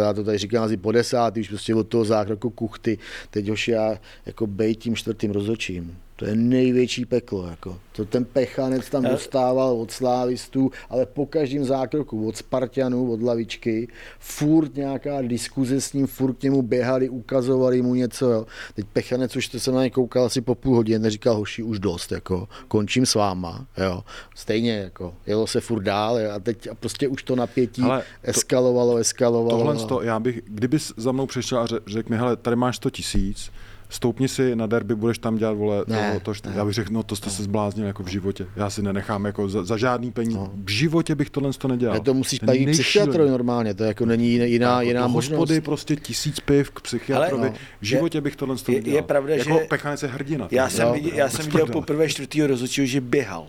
já to tady říkám asi po desátý, už prostě od toho zákroku kuchty, teď už já jako bejt tím čtvrtým rozhodčím. To je největší peklo. Jako. To ten pechanec tam dostával od slávistů, ale po každém zákroku, od Spartanů, od lavičky, furt nějaká diskuze s ním, furt k němu běhali, ukazovali mu něco. Jo. Teď pechanec už to se na ně koukal asi po půl hodině, neříkal, hoši, už dost, jako, končím s váma. Jo. Stejně, jako, jelo se furt dál jo. a teď a prostě už to napětí ale to, eskalovalo, eskalovalo. Tohle, to, já bych, kdybys za mnou přišel a řekl mi, hele, tady máš 100 tisíc, stoupni si na derby, budeš tam dělat, vole, ne, to, to, ne. já bych řekl, no to jste se zbláznil jako v životě. Já si nenechám jako za, za žádný peníze. No. V životě bych tohle to nedělal. Ne, to musíš platit psychiatrovi normálně, to jako není jiná, jiná, jako jiná možnost. Hospody prostě tisíc piv k psychiatrovi. no, v životě je, bych tohle to nedělal. Je, je pravda, jako že... Pechanec je hrdina. Já jsem, viděl, já jsem viděl poprvé čtvrtýho rozhodčího, že běhal.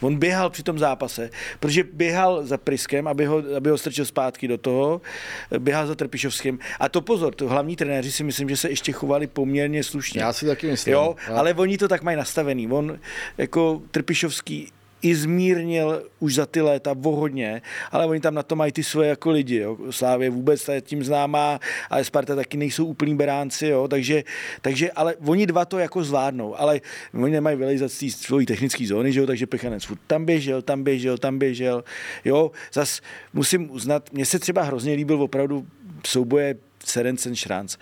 On běhal při tom zápase, protože běhal za Priskem, aby ho, aby ho strčil zpátky do toho, běhal za Trpišovským. A to pozor, to hlavní trenéři si myslím, že se ještě chovali poměrně slušně. Já si taky myslím. Jo, ale oni to tak mají nastavený. On jako Trpišovský i zmírnil už za ty léta vohodně, ale oni tam na to mají ty svoje jako lidi. Jo. Slávě vůbec je tím známá, ale Sparta taky nejsou úplní beránci, jo. Takže, takže, ale oni dva to jako zvládnou, ale oni nemají vylejzat svojí technické zóny, že jo, takže Pechanec furt tam běžel, tam běžel, tam běžel, jo. Zas musím uznat, mně se třeba hrozně líbil opravdu souboje Serencen Šranc.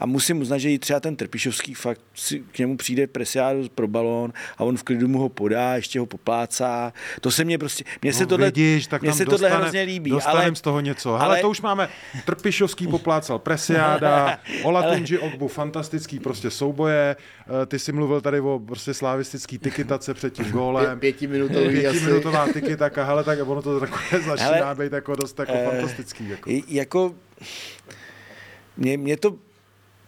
A musím uznat, že i třeba ten Trpišovský fakt si k němu přijde presiádu pro balón a on v klidu mu ho podá, ještě ho poplácá. To se mně prostě, mně se no, tohle, vidíš, tak mně se dostane, tohle hrozně líbí. ale, z toho něco. Ale, ale to už máme, Trpišovský poplácal presiáda, Olatunji Ogbu, fantastický prostě souboje, eh, ty jsi mluvil tady o prostě slavistický tikitace před tím gólem. Pě, pětiminutový Pětiminutová tikitaka, hele, tak ono to takové začíná být jako dost jako uh, fantastický. Jako. jako mě, mě to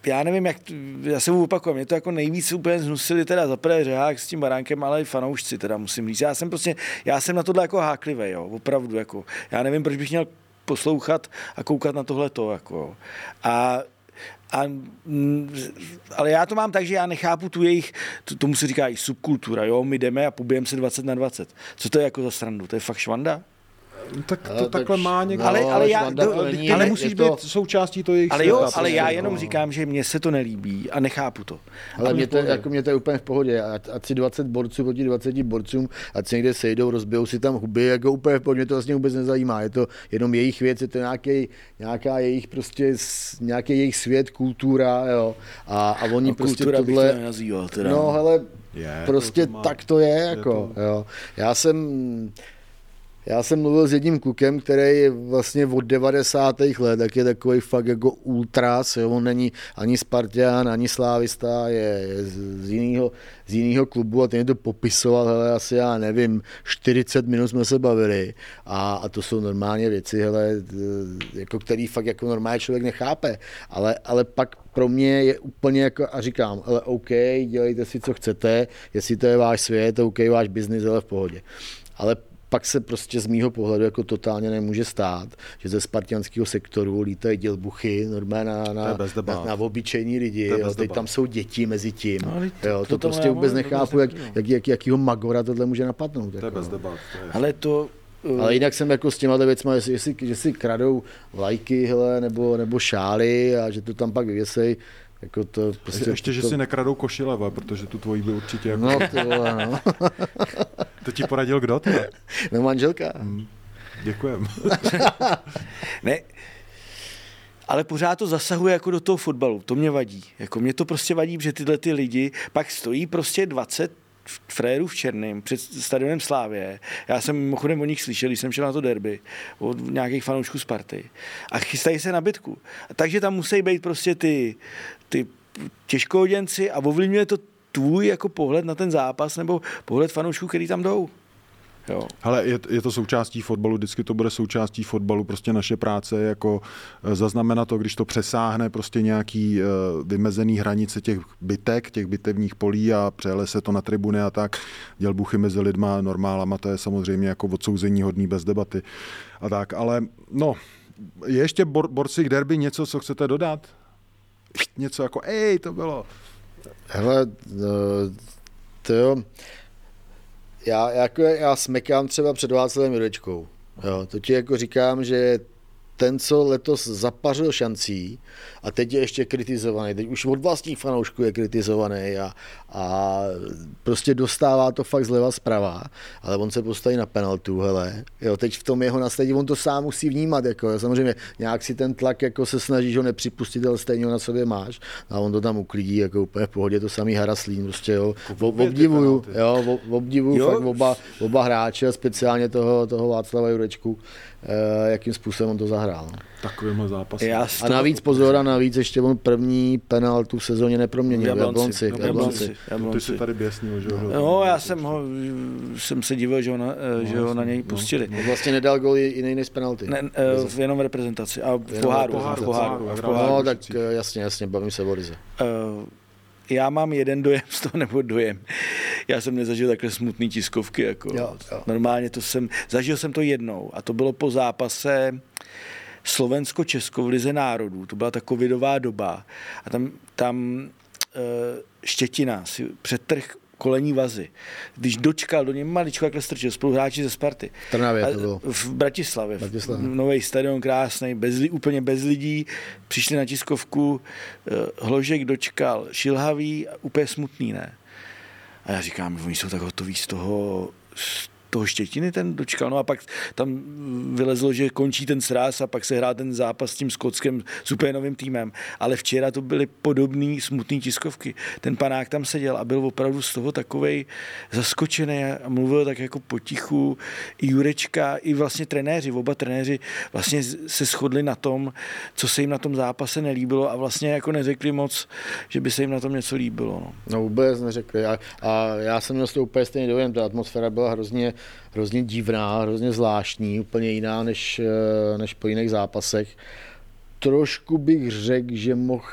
já nevím, jak, já se opakuju, mě to jako nejvíc úplně znusili teda za prvé řehák s tím baránkem, ale i fanoušci teda musím říct. Já jsem prostě, já jsem na tohle jako háklivý, jo, opravdu, jako. Já nevím, proč bych měl poslouchat a koukat na tohle to, jako. A a, ale já to mám tak, že já nechápu tu jejich, to, tomu se říká i subkultura, jo, my jdeme a pobijeme se 20 na 20. Co to je jako za srandu? To je fakt švanda? Tak to Ale takhle tak- má někdo. Ale- ale já- do- to není, Ty ale nemusíš je to- být součástí toho jejich Ale jo, světa, ale já no. jenom říkám, že mně se to nelíbí a nechápu to. Ale mě to, jako mě to je úplně v pohodě. Ať, ať si 20 borců proti 20 borcům, ať se někde sejdou, rozbijou si tam huby, jako úplně v pohodě, mě to vlastně vůbec nezajímá. Je to jenom jejich věc, je to nějaký, nějaká jejich prostě, nějaký jejich svět, kultura, jo. A, a oni No, prostě kultura bych to tohle... nenazýval teda. No, hele, Je, prostě to má- tak to je, jako, jo. Já jsem, já jsem mluvil s jedním klukem, který je vlastně od 90. let, tak je takový fakt jako ultras, jo. on není ani Spartan, ani Slávista, je, je z, jiného, z jiného klubu a ten to popisoval, hele, asi já nevím, 40 minut jsme se bavili a, a to jsou normálně věci, hele, t- jako který fakt jako normální člověk nechápe, ale, ale pak pro mě je úplně jako, a říkám, ale OK, dělejte si, co chcete, jestli to je váš svět, OK, váš biznis, ale v pohodě. Ale pak se prostě z mýho pohledu jako totálně nemůže stát, že ze spartianského sektoru lítají dělbuchy normálně na, je na, na, na obyčejní lidi. Je Jo. Teď tam jsou děti mezi tím. No, to- jo, to to, tam prostě vůbec nechápu, jak, neříkám. jak, jak, jakýho magora tohle může napadnout. To je Jako. bez debat. To je. Ale to... uh, Ale jinak jsem jako s těma věcma, jestli, jestli, že si kradou vlajky hele, nebo, nebo šály a že to tam pak vyvěsej, jako to prostě... Ještě, ještě, že to, si nekradou košile, vole, protože tu tvojí by určitě jako... No, ty vole, no. To ti poradil kdo? Ty? no manželka. Děkujem. Ne, ale pořád to zasahuje jako do toho fotbalu. To mě vadí. Jako mě to prostě vadí, že tyhle ty lidi pak stojí prostě 20 frérů v Černém před stadionem Slávě. Já jsem mimochodem o nich slyšel, když jsem šel na to derby od nějakých fanoušků Sparty. A chystají se na bitku. Takže tam musí být prostě ty, ty těžkohoděnci a ovlivňuje to tvůj jako pohled na ten zápas nebo pohled fanoušků, který tam jdou. Jo. Hele, je, je to součástí fotbalu, vždycky to bude součástí fotbalu, prostě naše práce je jako eh, zaznamenat to, když to přesáhne prostě nějaký eh, vymezený hranice těch bytek, těch bitevních polí a přejele se to na tribuny a tak, dělbuchy mezi lidma, normálama, to je samozřejmě jako odsouzení hodný bez debaty a tak, ale no, je ještě bor, borci k derby něco, co chcete dodat? Něco jako, ej, to bylo. Hele, no, to jo, já, jako, já smekám třeba před Václavem Jurečkou. Jo, to ti jako říkám, že ten, co letos zapařil šancí a teď je ještě kritizovaný, teď už od vlastních fanoušků je kritizovaný a, a prostě dostává to fakt zleva zprava, ale on se postaví na penaltu, hele, jo, teď v tom jeho nastavení, on to sám musí vnímat, jako, jo, samozřejmě nějak si ten tlak jako se snažíš ho nepřipustit, ale stejně ho na sobě máš. A on to tam uklidí, jako úplně v pohodě, to samý Haraslín, prostě jo, obdivuju, jo, obdivuju Jo. fakt oba, oba hráče, speciálně toho, toho Václava Jurečku, jakým způsobem on to zahrál. no. Takovýmhle zápasem. Já z A navíc pozor, a navíc ještě on první penaltu v sezóně neproměnil. V V Jablonci. Jablonci. v V Jablonci. Jablonci. v Ty jsi tady běsnil, že jo? No, já jsem ho, jsem se divil, že ho na, že ho na něj pustili. On vlastně nedal gol jiný než z penalty. Ne, eh, v jenom v reprezentaci a v poháru. poháru, v poháru, poháru, v poháru. No, tak eh, jasně, jasně, bavím se o Rize. Eh, já mám jeden dojem z toho, nebo dojem. Já jsem nezažil takhle smutný tiskovky. Jako. Jo, jo. Normálně to jsem, zažil jsem to jednou a to bylo po zápase Slovensko-Česko v Lize národů. To byla ta covidová doba a tam, tam eh, Štětina si přetrh kolení vazy. Když dočkal, do něj maličko takhle strčil, spoluhráči ze Sparty. V Trnavě to bylo. V Bratislavě. Bratislavě. Nový stadion, krásný, bez, úplně bez lidí. Přišli na tiskovku, eh, Hložek dočkal, šilhavý, a úplně smutný, ne? A já říkám, oni jsou tak hotoví z toho, z toho štětiny ten dočkal. No a pak tam vylezlo, že končí ten sráz a pak se hrá ten zápas s tím Skotskem s úplně novým týmem. Ale včera to byly podobné smutné tiskovky. Ten panák tam seděl a byl opravdu z toho takovej zaskočený a mluvil tak jako potichu. I Jurečka, i vlastně trenéři, oba trenéři vlastně se shodli na tom, co se jim na tom zápase nelíbilo a vlastně jako neřekli moc, že by se jim na tom něco líbilo. No. No vůbec neřekli. A, a já jsem měl toho úplně stejný dojem. Ta atmosféra byla hrozně, hrozně divná, hrozně zvláštní, úplně jiná než, eh, než po jiných zápasech. Trošku bych řekl, že mohl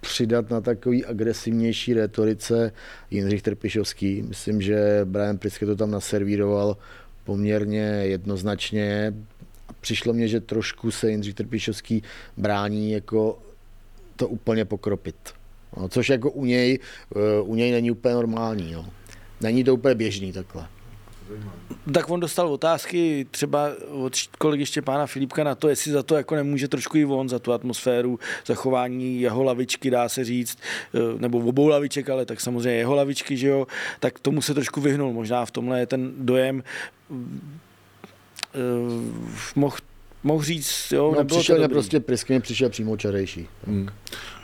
přidat na takový agresivnější retorice Jindřich Trpišovský. Myslím, že Brian Priske to tam naservíroval poměrně jednoznačně. Přišlo mně, že trošku se Jindřich Trpišovský brání jako to úplně pokropit. No, což jako u něj, eh, u něj není úplně normální. No. Není to úplně běžný takhle. Tak on dostal otázky třeba od kolegy Štěpána Filipka na to, jestli za to jako nemůže trošku i on, za tu atmosféru, zachování jeho lavičky, dá se říct, eh, nebo obou laviček, ale tak samozřejmě jeho lavičky, že jo, tak tomu se trošku vyhnul. Možná v tomhle je ten dojem uh, mohl mohl říct, jo, no, přišel to prostě pryskyně, přišel přímo čarejší. Hmm.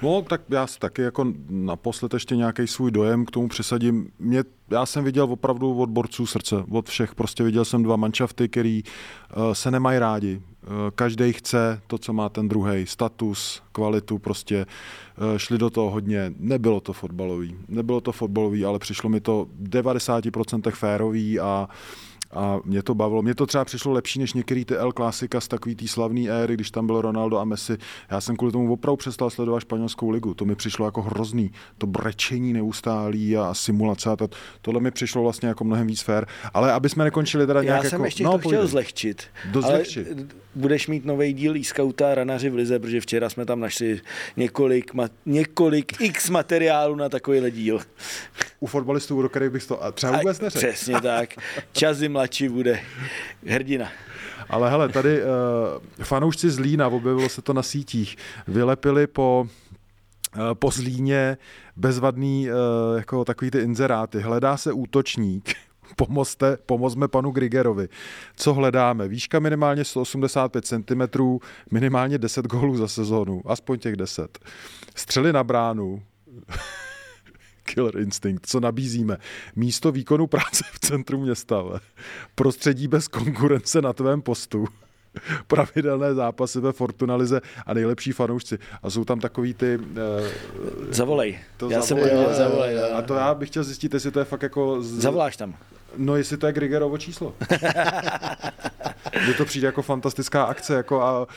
No, tak já si taky jako naposled ještě nějaký svůj dojem k tomu přesadím. Mě, já jsem viděl opravdu od borců srdce, od všech. Prostě viděl jsem dva manšafty, který uh, se nemají rádi. Uh, každý chce to, co má ten druhý, status, kvalitu, prostě uh, šli do toho hodně. Nebylo to fotbalový. Nebylo to fotbalový, ale přišlo mi to 90% férový a uh, a mě to bavilo. Mě to třeba přišlo lepší než některý ty El Clásica z takový té slavné éry, když tam byl Ronaldo a Messi. Já jsem kvůli tomu opravdu přestal sledovat španělskou ligu. To mi přišlo jako hrozný. To brečení neustálý a simulace. A to, tohle mi přišlo vlastně jako mnohem víc fér. Ale aby jsme nekončili teda nějak Já jsem jako, ještě no, to chtěl zlehčit. Dozlehčit. Ale budeš mít nový díl e scouta ranaři v Lize, protože včera jsme tam našli několik, ma, několik x materiálů na takovýhle díl. U fotbalistů, do kterých bych to třeba vůbec neřekl. Přesně tak. Časy mladší bude hrdina. Ale hele, tady uh, fanoušci z Lína, objevilo se to na sítích, vylepili po uh, po Zlíně bezvadný uh, jako takový ty inzeráty. Hledá se útočník, pomozte, pomozme panu Grigerovi. Co hledáme? Výška minimálně 185 cm, minimálně 10 gólů za sezónu, aspoň těch 10. Střely na bránu, Killer Instinct, co nabízíme? Místo výkonu práce v centru města, prostředí bez konkurence na tvém postu, pravidelné zápasy ve Fortunalize a nejlepší fanoušci. A jsou tam takový ty... Uh, zavolej. To já zavolej, jsem podíval, zavolej. A to já bych chtěl zjistit, jestli to je fakt jako... Z... Zavoláš tam. No, jestli to je Grigerovo číslo. Mně to přijde jako fantastická akce, jako, a, uh,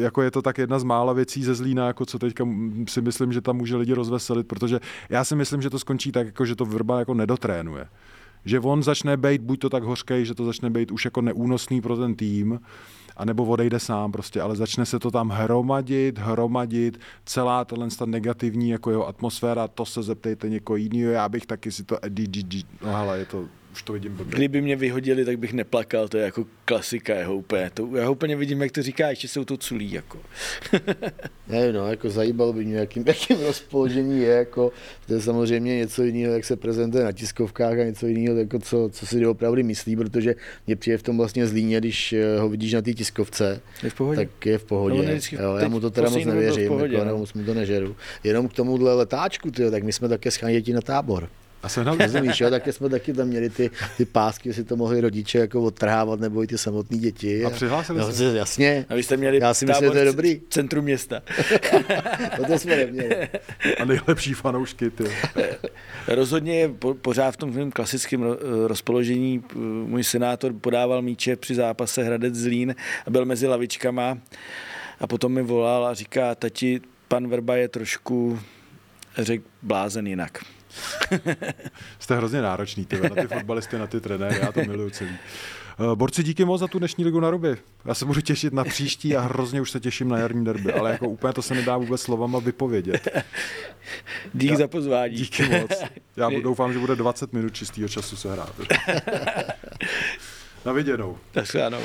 jako je to tak jedna z mála věcí ze Zlína, jako co teďka si myslím, že tam může lidi rozveselit, protože já si myslím, že to skončí tak, jako, že to Vrba jako nedotrénuje. Že on začne být buď to tak hořkej, že to začne být už jako neúnosný pro ten tým, anebo odejde sám prostě, ale začne se to tam hromadit, hromadit, celá tahle negativní jako jeho atmosféra, to se zeptejte někoho jiného, já bych taky si to, no hele, je to už to vidím blbě. Kdyby mě vyhodili, tak bych neplakal, to je jako klasika jeho úplně. To, já ho úplně vidím, jak to říká, ještě jsou to culí. Jako. ne, no, jako zajíbalo by mě, jakým, jakým rozpoložení je, jako, to je samozřejmě něco jiného, jak se prezentuje na tiskovkách a něco jiného, jako co, co si opravdu myslí, protože mě přijde v tom vlastně zlíně, když eh, ho vidíš na té tiskovce, je v pohodě. tak je v pohodě. No, jo, já mu to teda moc nevěřím, pohodě, jako, no. moc mu to nežeru. Jenom k tomuhle letáčku, tyjo, tak my jsme také scháněti na tábor. A sehnal víš, jo, taky jsme taky tam měli ty, ty pásky, si to mohli rodiče jako odtrhávat, nebo i ty samotní děti. A přihlásili no, se? Jasně. A vy jste měli Já si myslím, že to je dobrý. centrum města. no to jsme neměli. A nejlepší fanoušky, ty. Rozhodně je po, pořád v tom klasickém rozpoložení. Můj senátor podával míče při zápase Hradec Zlín a byl mezi lavičkama a potom mi volal a říká, tati, pan Verba je trošku, řekl, blázen jinak. Jste hrozně náročný, ty, na ty fotbalisty, na ty trenéry, já to miluju celý. Eh, borci, díky moc za tu dnešní ligu na ruby. Já se budu těšit na příští a hrozně už se těším na jarní derby, ale jako úplně to se nedá vůbec slovama vypovědět. Díky za pozvání. Díky moc. Já doufám, že bude 20 minut čistého času se hrát. Na viděnou. Tak se ano.